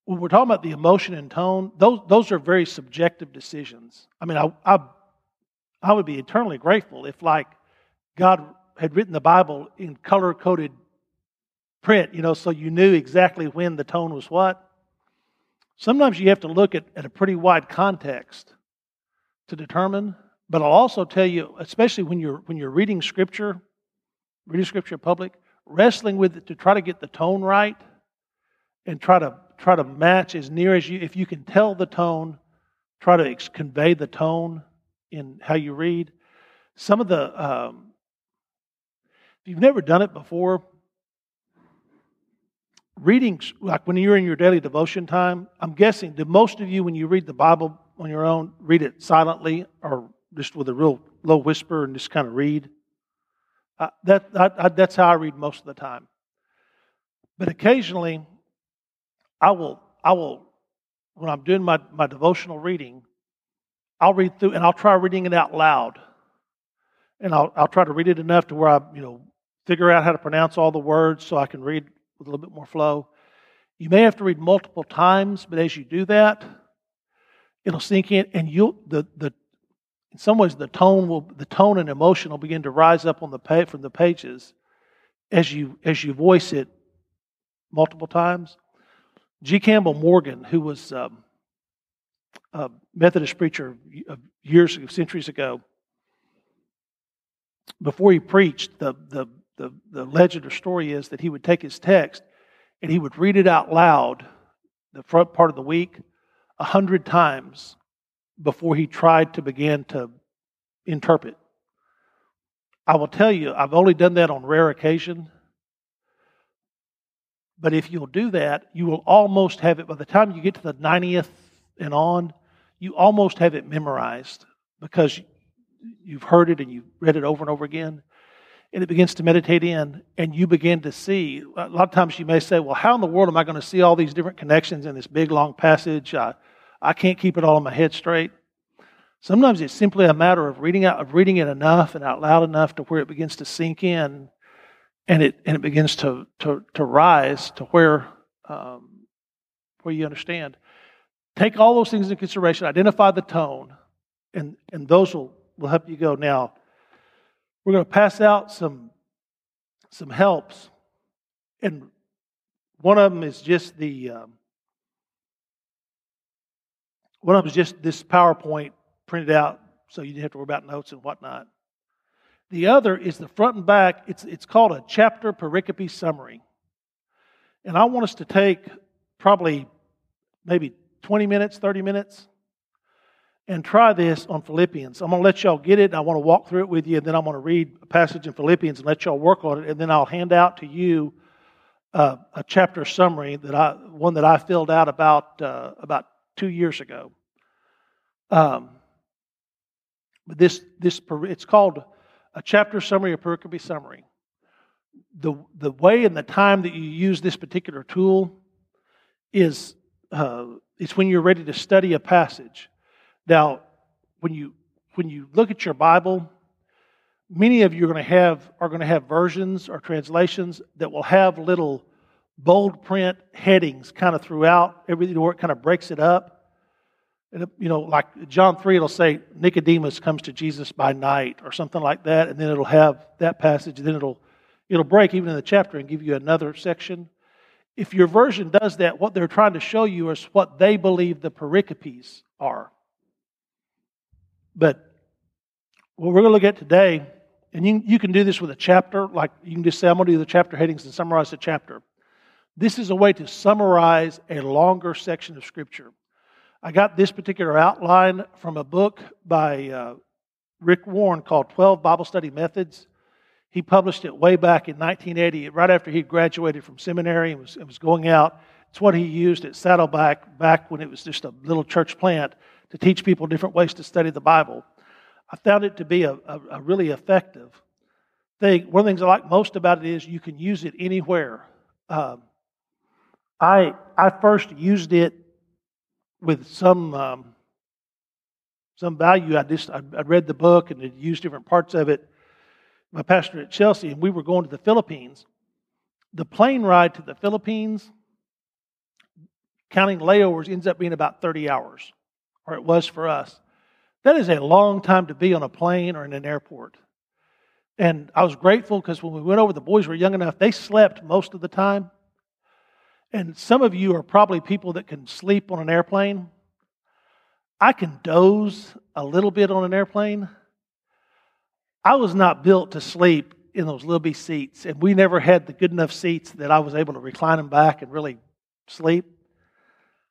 when we're talking about the emotion and tone, those, those are very subjective decisions. I mean, I, I, I would be eternally grateful if, like, God had written the Bible in color coded print, you know, so you knew exactly when the tone was what. Sometimes you have to look at, at a pretty wide context to determine, but I'll also tell you, especially when you're when you're reading scripture, reading scripture in public, wrestling with it to try to get the tone right and try to try to match as near as you if you can tell the tone, try to ex- convey the tone in how you read. Some of the um, if you've never done it before, readings, like when you're in your daily devotion time, I'm guessing, do most of you, when you read the Bible on your own, read it silently or just with a real low whisper and just kind of read? Uh, that, I, I, that's how I read most of the time. But occasionally, I will, I will, when I'm doing my, my devotional reading, I'll read through and I'll try reading it out loud. And I'll, I'll try to read it enough to where I, you know, figure out how to pronounce all the words so I can read with a little bit more flow. You may have to read multiple times, but as you do that, it'll sink in, and you'll the the in some ways, the tone will, the tone and emotion will begin to rise up on the page, from the pages as you as you voice it multiple times. G. Campbell Morgan, who was um, a Methodist preacher years, centuries ago, before he preached, the, the, the, the legend or story is that he would take his text and he would read it out loud, the front part of the week, a hundred times before he tried to begin to interpret. I will tell you, I've only done that on rare occasion. But if you'll do that, you will almost have it by the time you get to the 90th and on, you almost have it memorized because you've heard it and you've read it over and over again. And it begins to meditate in, and you begin to see. A lot of times you may say, Well, how in the world am I going to see all these different connections in this big, long passage? I, I can't keep it all in my head straight. Sometimes it's simply a matter of reading out of reading it enough and out loud enough to where it begins to sink in, and it and it begins to to, to rise to where um, where you understand. Take all those things into consideration. Identify the tone, and and those will will help you go. Now, we're going to pass out some some helps, and one of them is just the um, one of them is just this PowerPoint printed out so you didn't have to worry about notes and whatnot. The other is the front and back. It's, it's called a chapter pericope summary. And I want us to take probably maybe 20 minutes, 30 minutes, and try this on Philippians. I'm going to let y'all get it. I want to walk through it with you, and then I'm going to read a passage in Philippians and let y'all work on it, and then I'll hand out to you uh, a chapter summary that I one that I filled out about uh, about two years ago. Um, but this, this, it's called a chapter summary or pericope summary. The, the way and the time that you use this particular tool is uh, it's when you're ready to study a passage. Now, when you when you look at your Bible, many of you are going to have are going to have versions or translations that will have little bold print headings kind of throughout everything where it kind of breaks it up. And, you know, like John 3, it'll say Nicodemus comes to Jesus by night or something like that, and then it'll have that passage, then it'll, it'll break even in the chapter and give you another section. If your version does that, what they're trying to show you is what they believe the pericopes are. But what we're going to look at today, and you, you can do this with a chapter, like you can just say, I'm going to do the chapter headings and summarize the chapter. This is a way to summarize a longer section of Scripture. I got this particular outline from a book by uh, Rick Warren called 12 Bible Study Methods. He published it way back in 1980, right after he graduated from seminary and was, and was going out. It's what he used at Saddleback back when it was just a little church plant to teach people different ways to study the Bible. I found it to be a, a, a really effective thing. One of the things I like most about it is you can use it anywhere. Um, I I first used it with some um, some value. I just I, I read the book and used different parts of it. My pastor at Chelsea, and we were going to the Philippines. The plane ride to the Philippines, counting layovers, ends up being about 30 hours, or it was for us. That is a long time to be on a plane or in an airport. And I was grateful because when we went over, the boys were young enough, they slept most of the time. And some of you are probably people that can sleep on an airplane. I can doze a little bit on an airplane. I was not built to sleep in those little bitty seats, and we never had the good enough seats that I was able to recline them back and really sleep.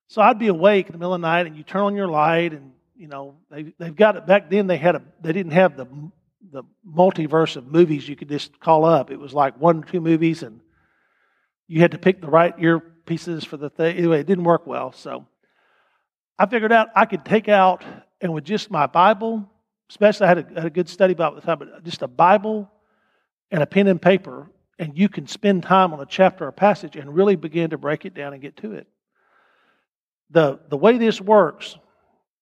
So I'd be awake in the middle of the night, and you turn on your light, and you know they they've got it. Back then, they had a they didn't have the the multiverse of movies you could just call up. It was like one or two movies, and you had to pick the right earpieces for the thing. Anyway, it didn't work well. So I figured out I could take out, and with just my Bible, especially I had a, had a good study Bible at the time, but just a Bible and a pen and paper, and you can spend time on a chapter or passage and really begin to break it down and get to it. The, the way this works,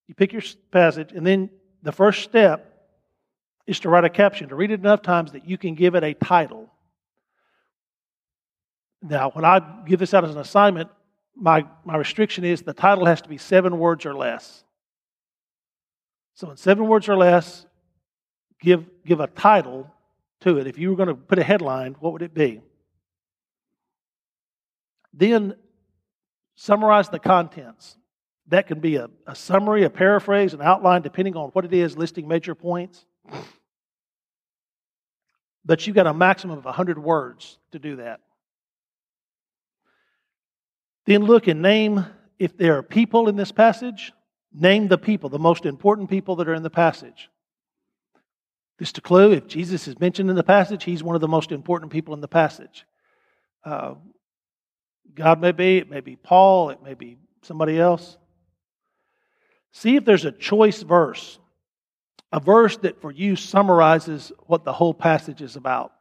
you pick your passage, and then the first step is to write a caption, to read it enough times that you can give it a title. Now, when I give this out as an assignment, my, my restriction is the title has to be seven words or less. So, in seven words or less, give, give a title to it. If you were going to put a headline, what would it be? Then summarize the contents. That can be a, a summary, a paraphrase, an outline, depending on what it is, listing major points. But you've got a maximum of 100 words to do that. Then look and name if there are people in this passage, name the people, the most important people that are in the passage. Just a clue if Jesus is mentioned in the passage, he's one of the most important people in the passage. Uh, God may be, it may be Paul, it may be somebody else. See if there's a choice verse, a verse that for you summarizes what the whole passage is about.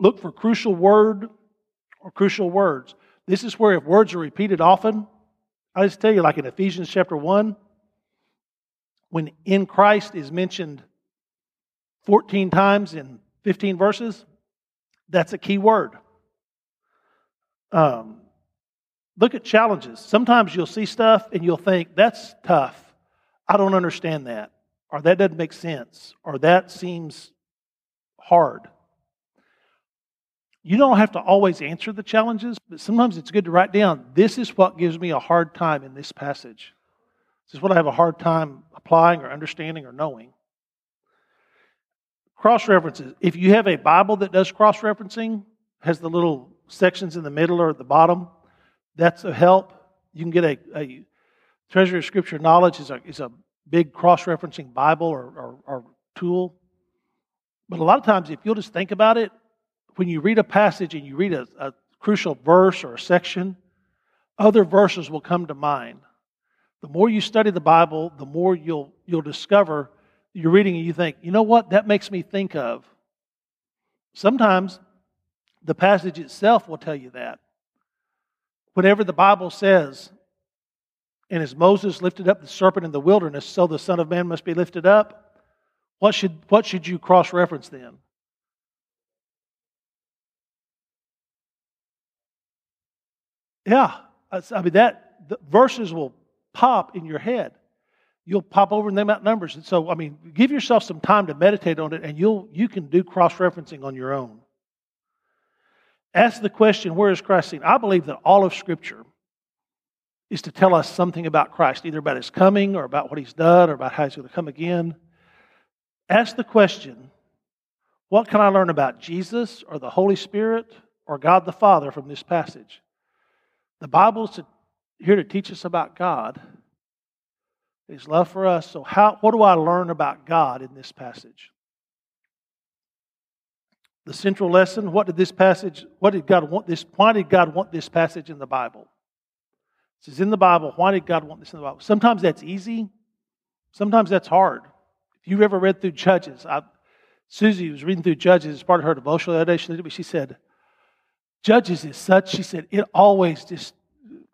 Look for crucial word or crucial words. This is where if words are repeated often, I just tell you, like in Ephesians chapter 1, when in Christ is mentioned 14 times in 15 verses, that's a key word. Um, look at challenges. Sometimes you'll see stuff and you'll think, that's tough. I don't understand that. Or that doesn't make sense. Or that seems hard. You don't have to always answer the challenges, but sometimes it's good to write down this is what gives me a hard time in this passage. This is what I have a hard time applying or understanding or knowing. Cross references. If you have a Bible that does cross referencing, has the little sections in the middle or at the bottom, that's a help. You can get a, a Treasury of Scripture Knowledge is a, is a big cross referencing Bible or, or, or tool. But a lot of times, if you'll just think about it, when you read a passage and you read a, a crucial verse or a section, other verses will come to mind. The more you study the Bible, the more you'll, you'll discover you're reading and you think, you know what, that makes me think of. Sometimes the passage itself will tell you that. Whenever the Bible says, and as Moses lifted up the serpent in the wilderness, so the Son of Man must be lifted up, what should, what should you cross reference then? Yeah, I mean, that verses will pop in your head. You'll pop over and them out numbers. And so, I mean, give yourself some time to meditate on it, and you'll you can do cross referencing on your own. Ask the question, where is Christ seen? I believe that all of Scripture is to tell us something about Christ, either about his coming or about what he's done or about how he's going to come again. Ask the question, what can I learn about Jesus or the Holy Spirit or God the Father from this passage? The Bible is here to teach us about God, His love for us. So, how, what do I learn about God in this passage? The central lesson, what did this passage, what did God want this, why did God want this passage in the Bible? This is in the Bible. Why did God want this in the Bible? Sometimes that's easy. Sometimes that's hard. If you've ever read through Judges, I, Susie was reading through Judges as part of her devotional the she said, Judges is such, she said, it always just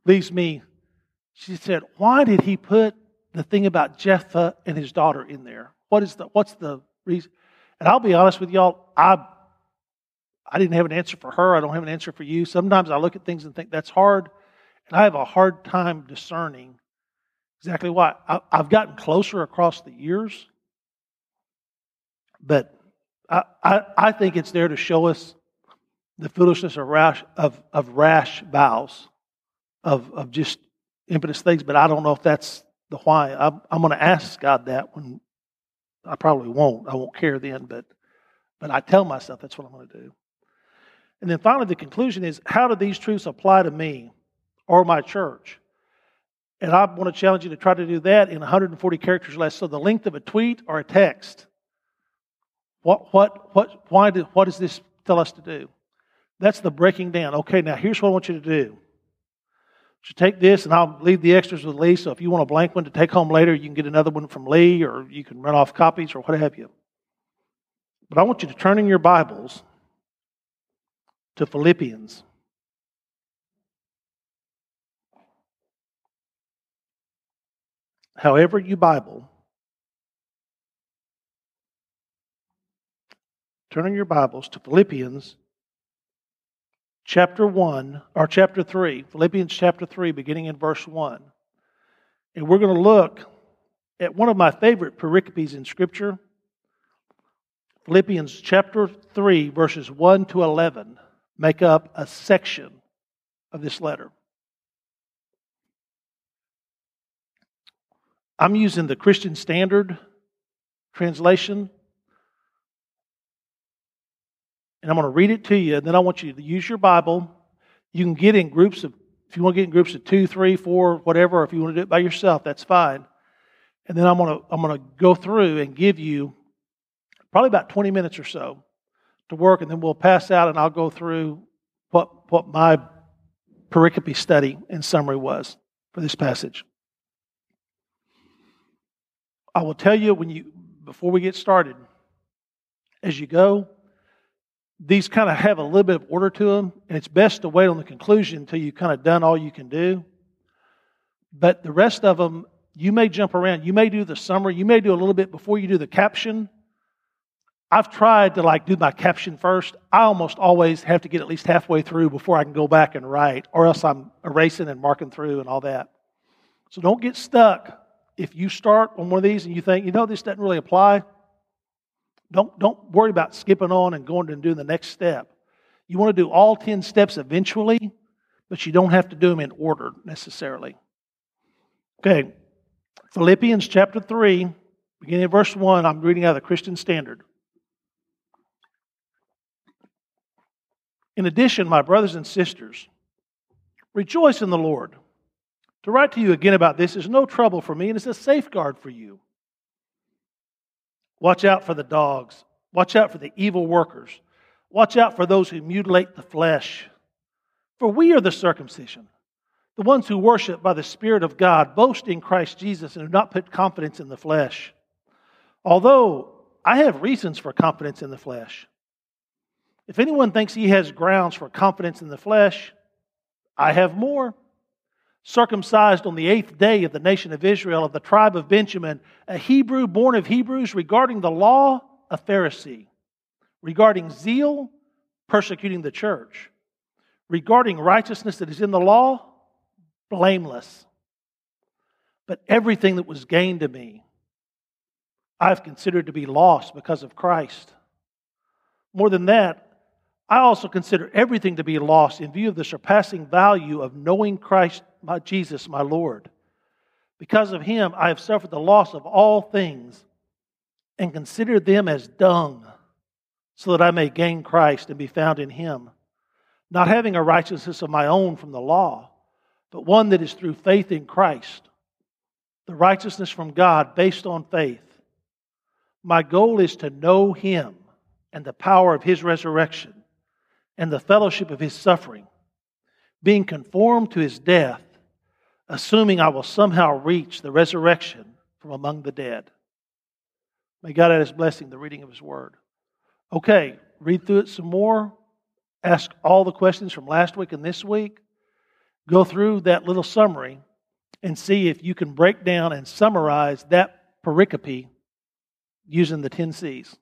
leaves me. She said, Why did he put the thing about Jephthah and his daughter in there? What is the what's the reason? And I'll be honest with y'all, I I didn't have an answer for her. I don't have an answer for you. Sometimes I look at things and think that's hard, and I have a hard time discerning exactly why. I, have gotten closer across the years, but I, I, I think it's there to show us the foolishness of rash, of, of rash vows, of, of just impetus things, but I don't know if that's the why. I'm, I'm going to ask God that when I probably won't. I won't care then, but, but I tell myself that's what I'm going to do. And then finally, the conclusion is how do these truths apply to me or my church? And I want to challenge you to try to do that in 140 characters less. So the length of a tweet or a text. What, what, what, why do, what does this tell us to do? That's the breaking down. Okay, now here's what I want you to do. So take this, and I'll leave the extras with Lee. So if you want a blank one to take home later, you can get another one from Lee, or you can run off copies, or what have you. But I want you to turn in your Bibles to Philippians. However, you Bible, turn in your Bibles to Philippians chapter 1, or chapter 3, Philippians chapter 3, beginning in verse 1. And we're going to look at one of my favorite pericopes in Scripture, Philippians chapter 3, verses 1 to 11, make up a section of this letter. I'm using the Christian Standard translation. And I'm going to read it to you, and then I want you to use your Bible. You can get in groups of, if you want to get in groups of two, three, four, whatever, if you want to do it by yourself, that's fine. And then I'm going to, I'm going to go through and give you probably about 20 minutes or so to work, and then we'll pass out and I'll go through what, what my pericope study and summary was for this passage. I will tell you when you before we get started, as you go, these kind of have a little bit of order to them, and it's best to wait on the conclusion until you've kind of done all you can do. But the rest of them, you may jump around. You may do the summary. You may do a little bit before you do the caption. I've tried to like do my caption first. I almost always have to get at least halfway through before I can go back and write, or else I'm erasing and marking through and all that. So don't get stuck if you start on one of these and you think, you know, this doesn't really apply. Don't, don't worry about skipping on and going and doing the next step. You want to do all 10 steps eventually, but you don't have to do them in order necessarily. Okay, Philippians chapter 3, beginning of verse 1, I'm reading out of the Christian Standard. In addition, my brothers and sisters, rejoice in the Lord. To write to you again about this is no trouble for me, and it's a safeguard for you. Watch out for the dogs. Watch out for the evil workers. Watch out for those who mutilate the flesh. For we are the circumcision, the ones who worship by the Spirit of God, boast in Christ Jesus, and do not put confidence in the flesh. Although I have reasons for confidence in the flesh. If anyone thinks he has grounds for confidence in the flesh, I have more. Circumcised on the eighth day of the nation of Israel, of the tribe of Benjamin, a Hebrew born of Hebrews, regarding the law, a Pharisee, regarding zeal, persecuting the church, regarding righteousness that is in the law, blameless. But everything that was gained to me, I've considered to be lost because of Christ. More than that, I also consider everything to be lost in view of the surpassing value of knowing Christ, my Jesus, my Lord. Because of him, I have suffered the loss of all things and consider them as dung, so that I may gain Christ and be found in him, not having a righteousness of my own from the law, but one that is through faith in Christ, the righteousness from God based on faith. My goal is to know him and the power of his resurrection and the fellowship of his suffering, being conformed to his death, assuming I will somehow reach the resurrection from among the dead. May God add his blessing, the reading of his word. Okay, read through it some more. Ask all the questions from last week and this week. Go through that little summary and see if you can break down and summarize that pericope using the 10 C's.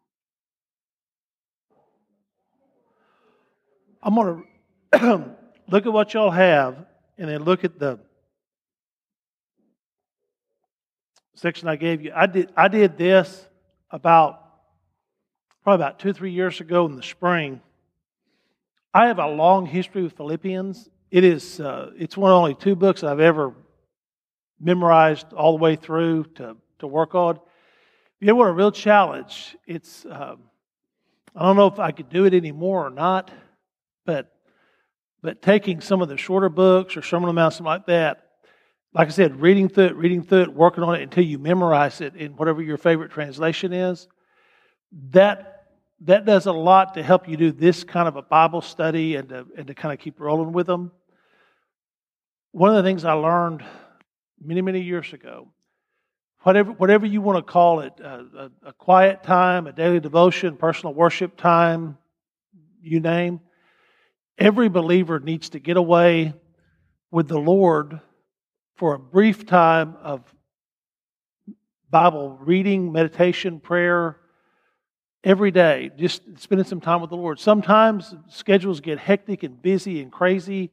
I'm going to *clears throat* look at what y'all have and then look at the section I gave you. I did, I did this about probably about two, three years ago in the spring. I have a long history with Philippians. It is, uh, it's one of only two books I've ever memorized all the way through to, to work on. If you ever want a real challenge, it's, um, I don't know if I could do it anymore or not. But but taking some of the shorter books or some of them out, something like that, like I said, reading through it, reading through it, working on it until you memorize it in whatever your favorite translation is, that that does a lot to help you do this kind of a Bible study and to, and to kind of keep rolling with them. One of the things I learned many, many years ago, whatever, whatever you want to call it, a, a, a quiet time, a daily devotion, personal worship time, you name, Every believer needs to get away with the Lord for a brief time of Bible reading, meditation, prayer every day, just spending some time with the Lord. Sometimes schedules get hectic and busy and crazy.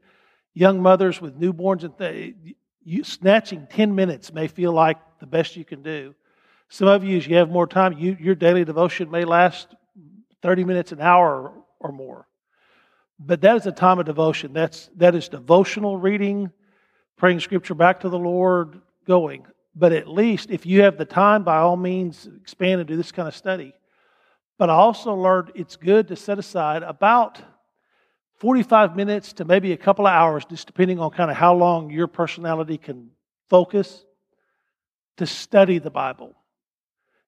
Young mothers with newborns and th- you, snatching 10 minutes may feel like the best you can do. Some of you, as you have more time, you, your daily devotion may last 30 minutes, an hour or more. But that is a time of devotion. That's, that is devotional reading, praying scripture back to the Lord, going. But at least if you have the time, by all means, expand and do this kind of study. But I also learned it's good to set aside about 45 minutes to maybe a couple of hours, just depending on kind of how long your personality can focus, to study the Bible.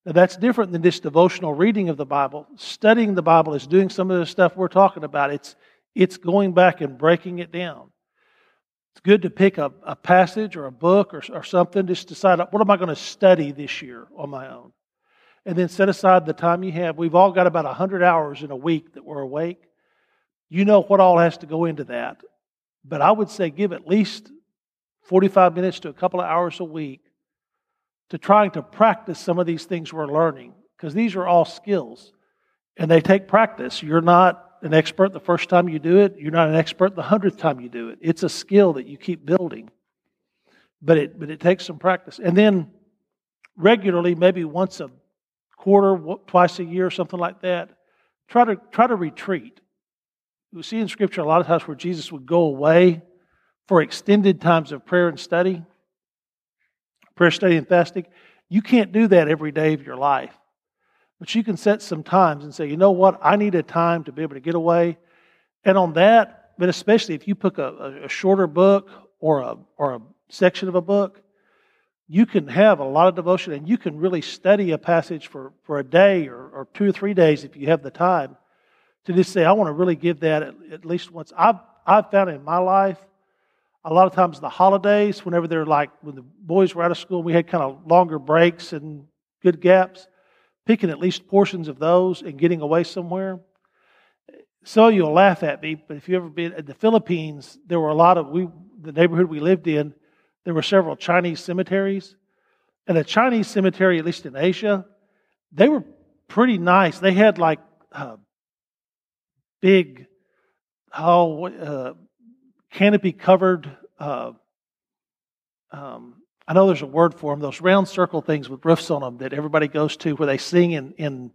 Now, that's different than just devotional reading of the Bible. Studying the Bible is doing some of the stuff we're talking about. It's, it's going back and breaking it down. It's good to pick a, a passage or a book or, or something, just decide what am I going to study this year on my own? And then set aside the time you have. We've all got about 100 hours in a week that we're awake. You know what all has to go into that. But I would say give at least 45 minutes to a couple of hours a week to trying to practice some of these things we're learning, because these are all skills and they take practice. You're not an expert the first time you do it, you're not an expert the hundredth time you do it. It's a skill that you keep building. But it, but it takes some practice. And then regularly, maybe once a quarter, twice a year, something like that, try to, try to retreat. We see in Scripture a lot of times where Jesus would go away for extended times of prayer and study, prayer, study, and fasting. You can't do that every day of your life. But you can set some times and say, you know what, I need a time to be able to get away. And on that, but especially if you pick a, a shorter book or a, or a section of a book, you can have a lot of devotion and you can really study a passage for, for a day or, or two or three days if you have the time to just say, I want to really give that at, at least once. I've, I've found in my life, a lot of times the holidays, whenever they're like, when the boys were out of school, we had kind of longer breaks and good gaps picking at least portions of those and getting away somewhere. So you'll laugh at me, but if you ever been in the Philippines, there were a lot of we the neighborhood we lived in, there were several Chinese cemeteries. And a Chinese cemetery, at least in Asia, they were pretty nice. They had like uh, big, oh, uh, canopy covered uh, um, I know there's a word for them, those round circle things with roofs on them that everybody goes to where they sing in, in,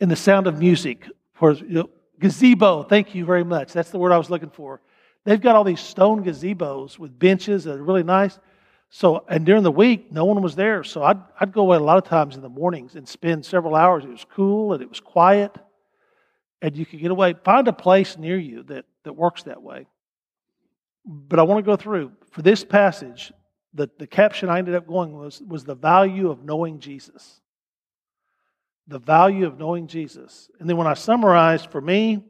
in the sound of music. For you know, gazebo, thank you very much. That's the word I was looking for. They've got all these stone gazebos with benches that are really nice. So, and during the week, no one was there. So I'd, I'd go away a lot of times in the mornings and spend several hours. It was cool and it was quiet. And you could get away. Find a place near you that, that works that way. But I want to go through. For this passage, the, the caption I ended up going was, was the value of knowing Jesus. The value of knowing Jesus. And then when I summarized for me,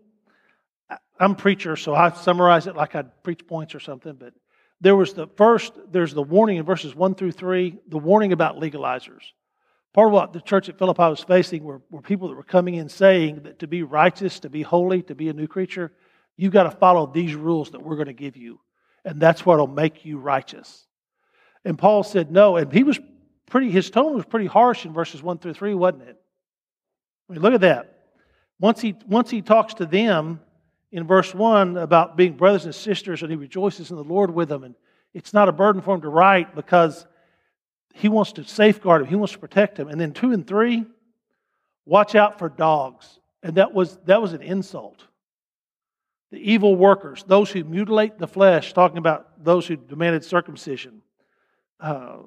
I'm preacher, so I summarize it like I'd preach points or something, but there was the first, there's the warning in verses 1 through 3, the warning about legalizers. Part of what the church at Philippi was facing were, were people that were coming in saying that to be righteous, to be holy, to be a new creature, you've got to follow these rules that we're going to give you. And that's what will make you righteous. And Paul said no. And he was pretty, his tone was pretty harsh in verses 1 through 3, wasn't it? I mean, look at that. Once he, once he talks to them in verse 1 about being brothers and sisters and he rejoices in the Lord with them, and it's not a burden for him to write because he wants to safeguard him, he wants to protect him. And then 2 and 3, watch out for dogs. And that was, that was an insult. The evil workers, those who mutilate the flesh, talking about those who demanded circumcision. Uh,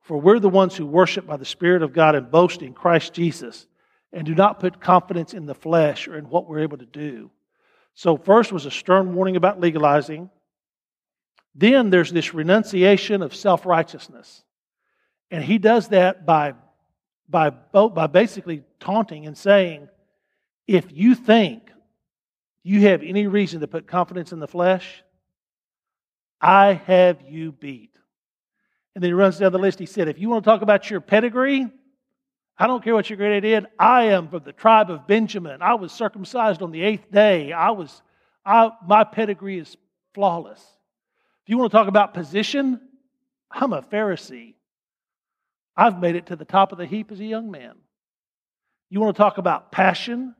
for we're the ones who worship by the Spirit of God and boast in Christ Jesus and do not put confidence in the flesh or in what we're able to do. So, first was a stern warning about legalizing. Then there's this renunciation of self righteousness. And he does that by, by, by basically taunting and saying, if you think you have any reason to put confidence in the flesh, I have you beat. And then he runs down the list. He said, If you want to talk about your pedigree, I don't care what your great did. I am from the tribe of Benjamin. I was circumcised on the eighth day. I was, I, my pedigree is flawless. If you want to talk about position, I'm a Pharisee. I've made it to the top of the heap as a young man. You want to talk about passion?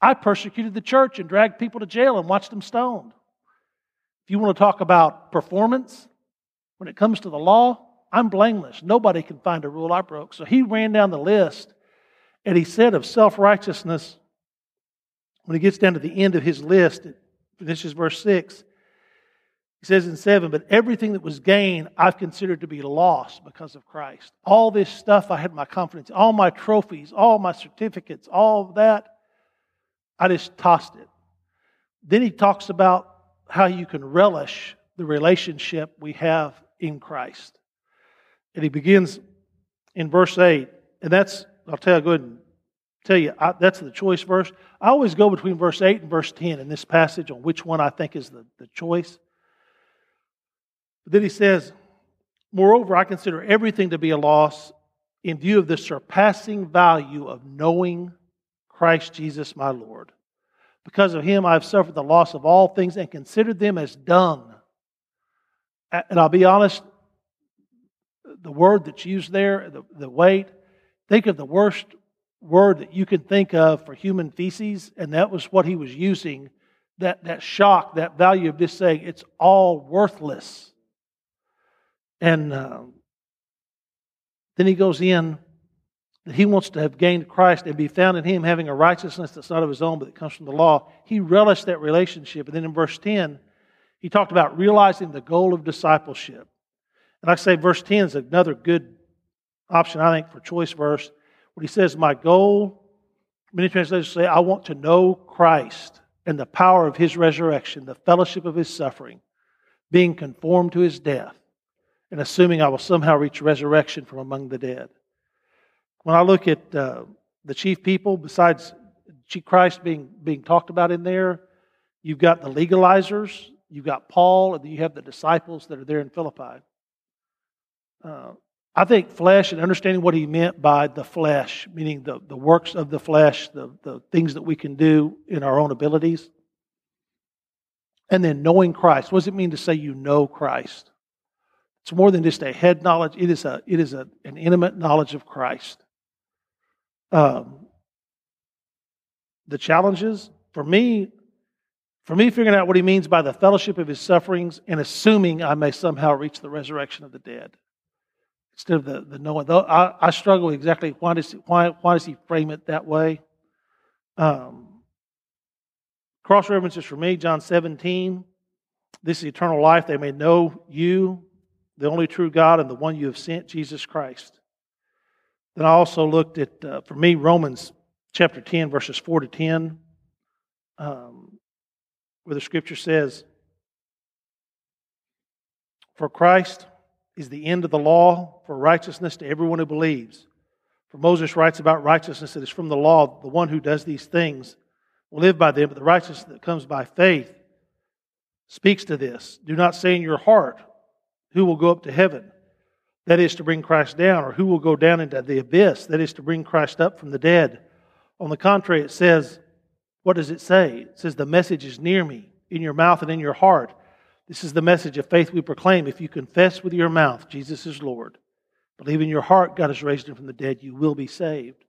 I persecuted the church and dragged people to jail and watched them stoned. If you want to talk about performance, when it comes to the law, I'm blameless. Nobody can find a rule I broke. So he ran down the list and he said of self righteousness, when he gets down to the end of his list, this is verse 6, he says in 7, but everything that was gained I've considered to be lost because of Christ. All this stuff I had my confidence, all my trophies, all my certificates, all that, I just tossed it. Then he talks about how you can relish the relationship we have in Christ. And he begins in verse 8, and that's, I'll tell you, go ahead and tell you, I, that's the choice verse. I always go between verse 8 and verse 10 in this passage on which one I think is the, the choice. But then he says, Moreover, I consider everything to be a loss in view of the surpassing value of knowing Christ Jesus my Lord. Because of him, I have suffered the loss of all things and considered them as dung. And I'll be honest, the word that's used there, the, the weight, think of the worst word that you can think of for human feces, and that was what he was using. That, that shock, that value of just saying it's all worthless. And uh, then he goes in he wants to have gained Christ and be found in him, having a righteousness that's not of his own, but that comes from the law. He relished that relationship. And then in verse 10, he talked about realizing the goal of discipleship. And I say verse 10 is another good option, I think, for choice verse. When he says, My goal, many translators say, I want to know Christ and the power of his resurrection, the fellowship of his suffering, being conformed to his death, and assuming I will somehow reach resurrection from among the dead. When I look at uh, the chief people, besides Christ being, being talked about in there, you've got the legalizers, you've got Paul, and then you have the disciples that are there in Philippi. Uh, I think flesh and understanding what he meant by the flesh, meaning the, the works of the flesh, the, the things that we can do in our own abilities. And then knowing Christ. What does it mean to say you know Christ? It's more than just a head knowledge, it is, a, it is a, an intimate knowledge of Christ. Um, the challenges for me, for me figuring out what he means by the fellowship of his sufferings and assuming I may somehow reach the resurrection of the dead. Instead of the, the knowing. Though I, I struggle exactly why does, why, why does he frame it that way? Um, cross references for me, John 17. This is eternal life. They may know you, the only true God, and the one you have sent, Jesus Christ. Then I also looked at, uh, for me, Romans chapter 10, verses 4 to 10, um, where the scripture says, For Christ is the end of the law for righteousness to everyone who believes. For Moses writes about righteousness that is from the law, the one who does these things will live by them, but the righteousness that comes by faith speaks to this. Do not say in your heart, Who will go up to heaven? That is to bring Christ down, or who will go down into the abyss? That is to bring Christ up from the dead. On the contrary, it says, what does it say? It says, The message is near me, in your mouth and in your heart. This is the message of faith we proclaim. If you confess with your mouth Jesus is Lord, believe in your heart God has raised him from the dead, you will be saved.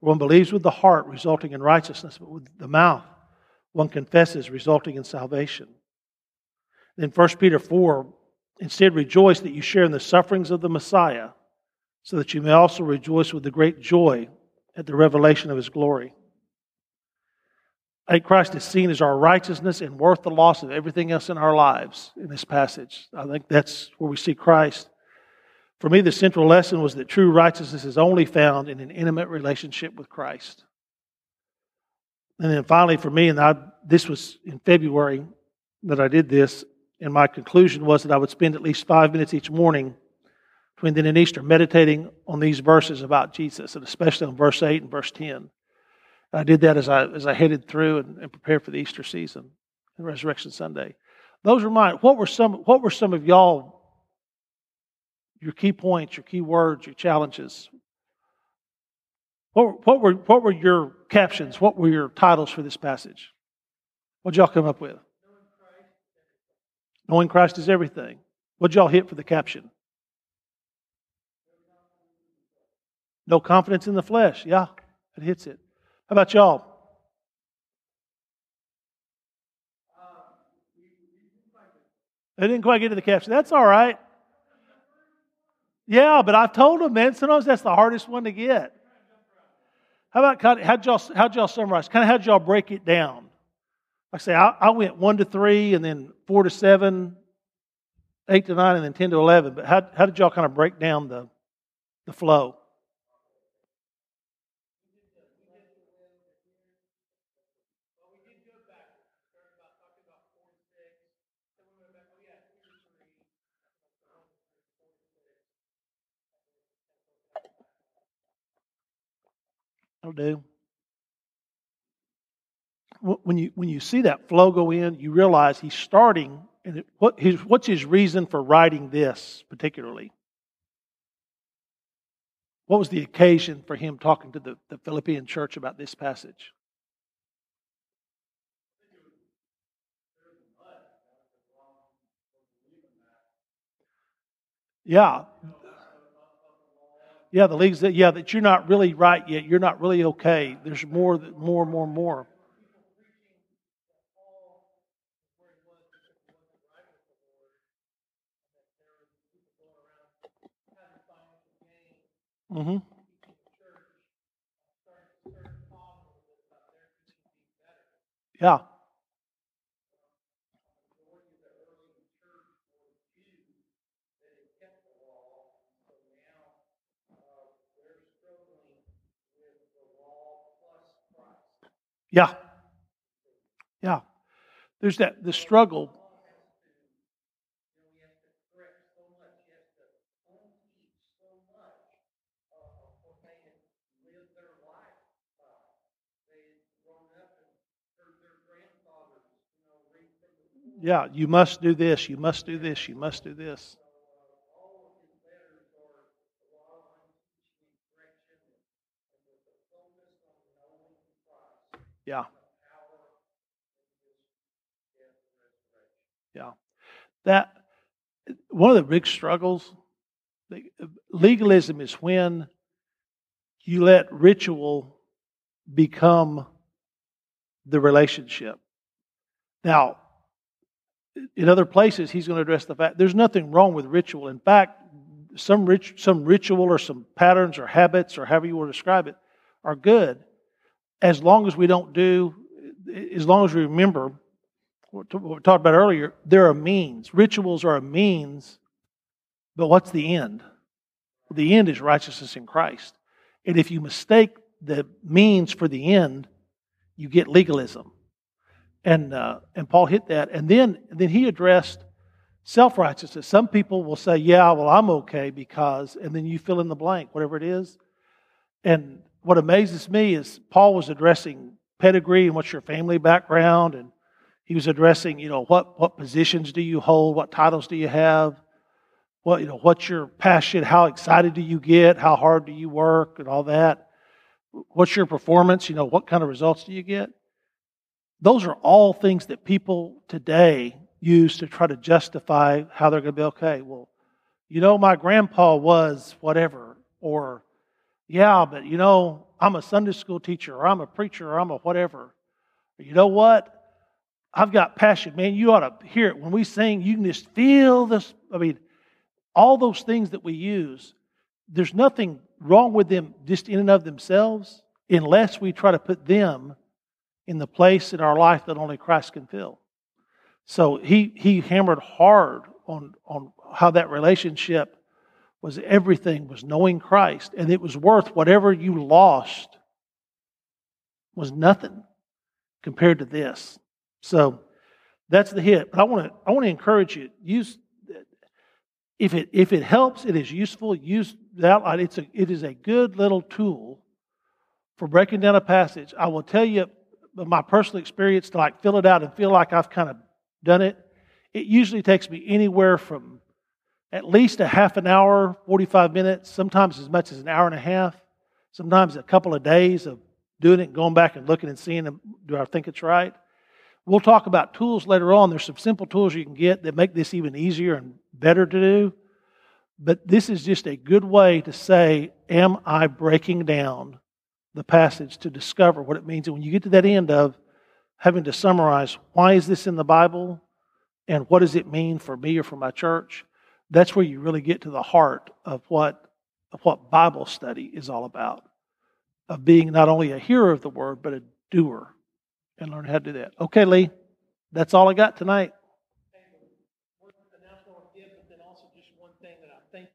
One believes with the heart, resulting in righteousness, but with the mouth, one confesses, resulting in salvation. Then 1 Peter 4 Instead, rejoice that you share in the sufferings of the Messiah, so that you may also rejoice with the great joy at the revelation of his glory. I think Christ is seen as our righteousness and worth the loss of everything else in our lives in this passage. I think that's where we see Christ. For me, the central lesson was that true righteousness is only found in an intimate relationship with Christ. And then finally, for me, and I, this was in February that I did this, and my conclusion was that I would spend at least five minutes each morning between then and Easter meditating on these verses about Jesus, and especially on verse 8 and verse 10. I did that as I, as I headed through and, and prepared for the Easter season and Resurrection Sunday. Those were mine. What were some, what were some of y'all, your key points, your key words, your challenges? What, what, were, what were your captions? What were your titles for this passage? What y'all come up with? Knowing Christ is everything. What'd y'all hit for the caption? No confidence in the flesh. Yeah, it hits it. How about y'all? They didn't quite get to the caption. That's all right. Yeah, but I've told them, man, sometimes that's the hardest one to get. How about how'd y'all, how'd y'all summarize? Kind of how'd y'all break it down? I say, I, I went one to three and then four to seven, eight to nine, and then 10 to 11. But how, how did y'all kind of break down the, the flow? I'll do. When you, when you see that flow go in, you realize he's starting, and what his, what's his reason for writing this particularly? What was the occasion for him talking to the, the Philippian church about this passage? Yeah, yeah, the league's that, yeah, that you're not really right yet. You're not really okay. There's more, more, more, more. Mm-hmm. Yeah. Yeah. Yeah. There's that the struggle. Yeah, you must do this, you must do this, you must do this. Yeah. Yeah. That one of the big struggles, legalism is when you let ritual become the relationship. Now, in other places, he's going to address the fact there's nothing wrong with ritual. In fact, some, rit- some ritual or some patterns or habits or however you want to describe it are good as long as we don't do, as long as we remember what we talked about earlier, there are means. Rituals are a means, but what's the end? The end is righteousness in Christ. And if you mistake the means for the end, you get legalism. And, uh, and Paul hit that. And then, then he addressed self righteousness. Some people will say, Yeah, well, I'm okay because, and then you fill in the blank, whatever it is. And what amazes me is Paul was addressing pedigree and what's your family background, and he was addressing, you know, what, what positions do you hold, what titles do you have, what, you know, what's your passion, how excited do you get, how hard do you work, and all that. What's your performance, you know, what kind of results do you get? Those are all things that people today use to try to justify how they're going to be okay. Well, you know, my grandpa was whatever, or yeah, but you know, I'm a Sunday school teacher, or I'm a preacher, or I'm a whatever. You know what? I've got passion. Man, you ought to hear it. When we sing, you can just feel this. I mean, all those things that we use, there's nothing wrong with them just in and of themselves unless we try to put them in the place in our life that only Christ can fill. So he, he hammered hard on, on how that relationship was everything was knowing Christ, and it was worth whatever you lost was nothing compared to this. So that's the hit. But I want to I want to encourage you use if it if it helps, it is useful. Use that. It's a it is a good little tool for breaking down a passage. I will tell you my personal experience to like fill it out and feel like I've kind of done it. It usually takes me anywhere from at least a half an hour, 45 minutes, sometimes as much as an hour and a half, sometimes a couple of days of doing it and going back and looking and seeing, um, do I think it's right? We'll talk about tools later on. There's some simple tools you can get that make this even easier and better to do. But this is just a good way to say, Am I breaking down the passage to discover what it means? And when you get to that end of having to summarize, why is this in the Bible? and what does it mean for me or for my church, that's where you really get to the heart of what, of what Bible study is all about. Of being not only a hearer of the word, but a doer and learn how to do that. Okay, Lee, that's all I got tonight.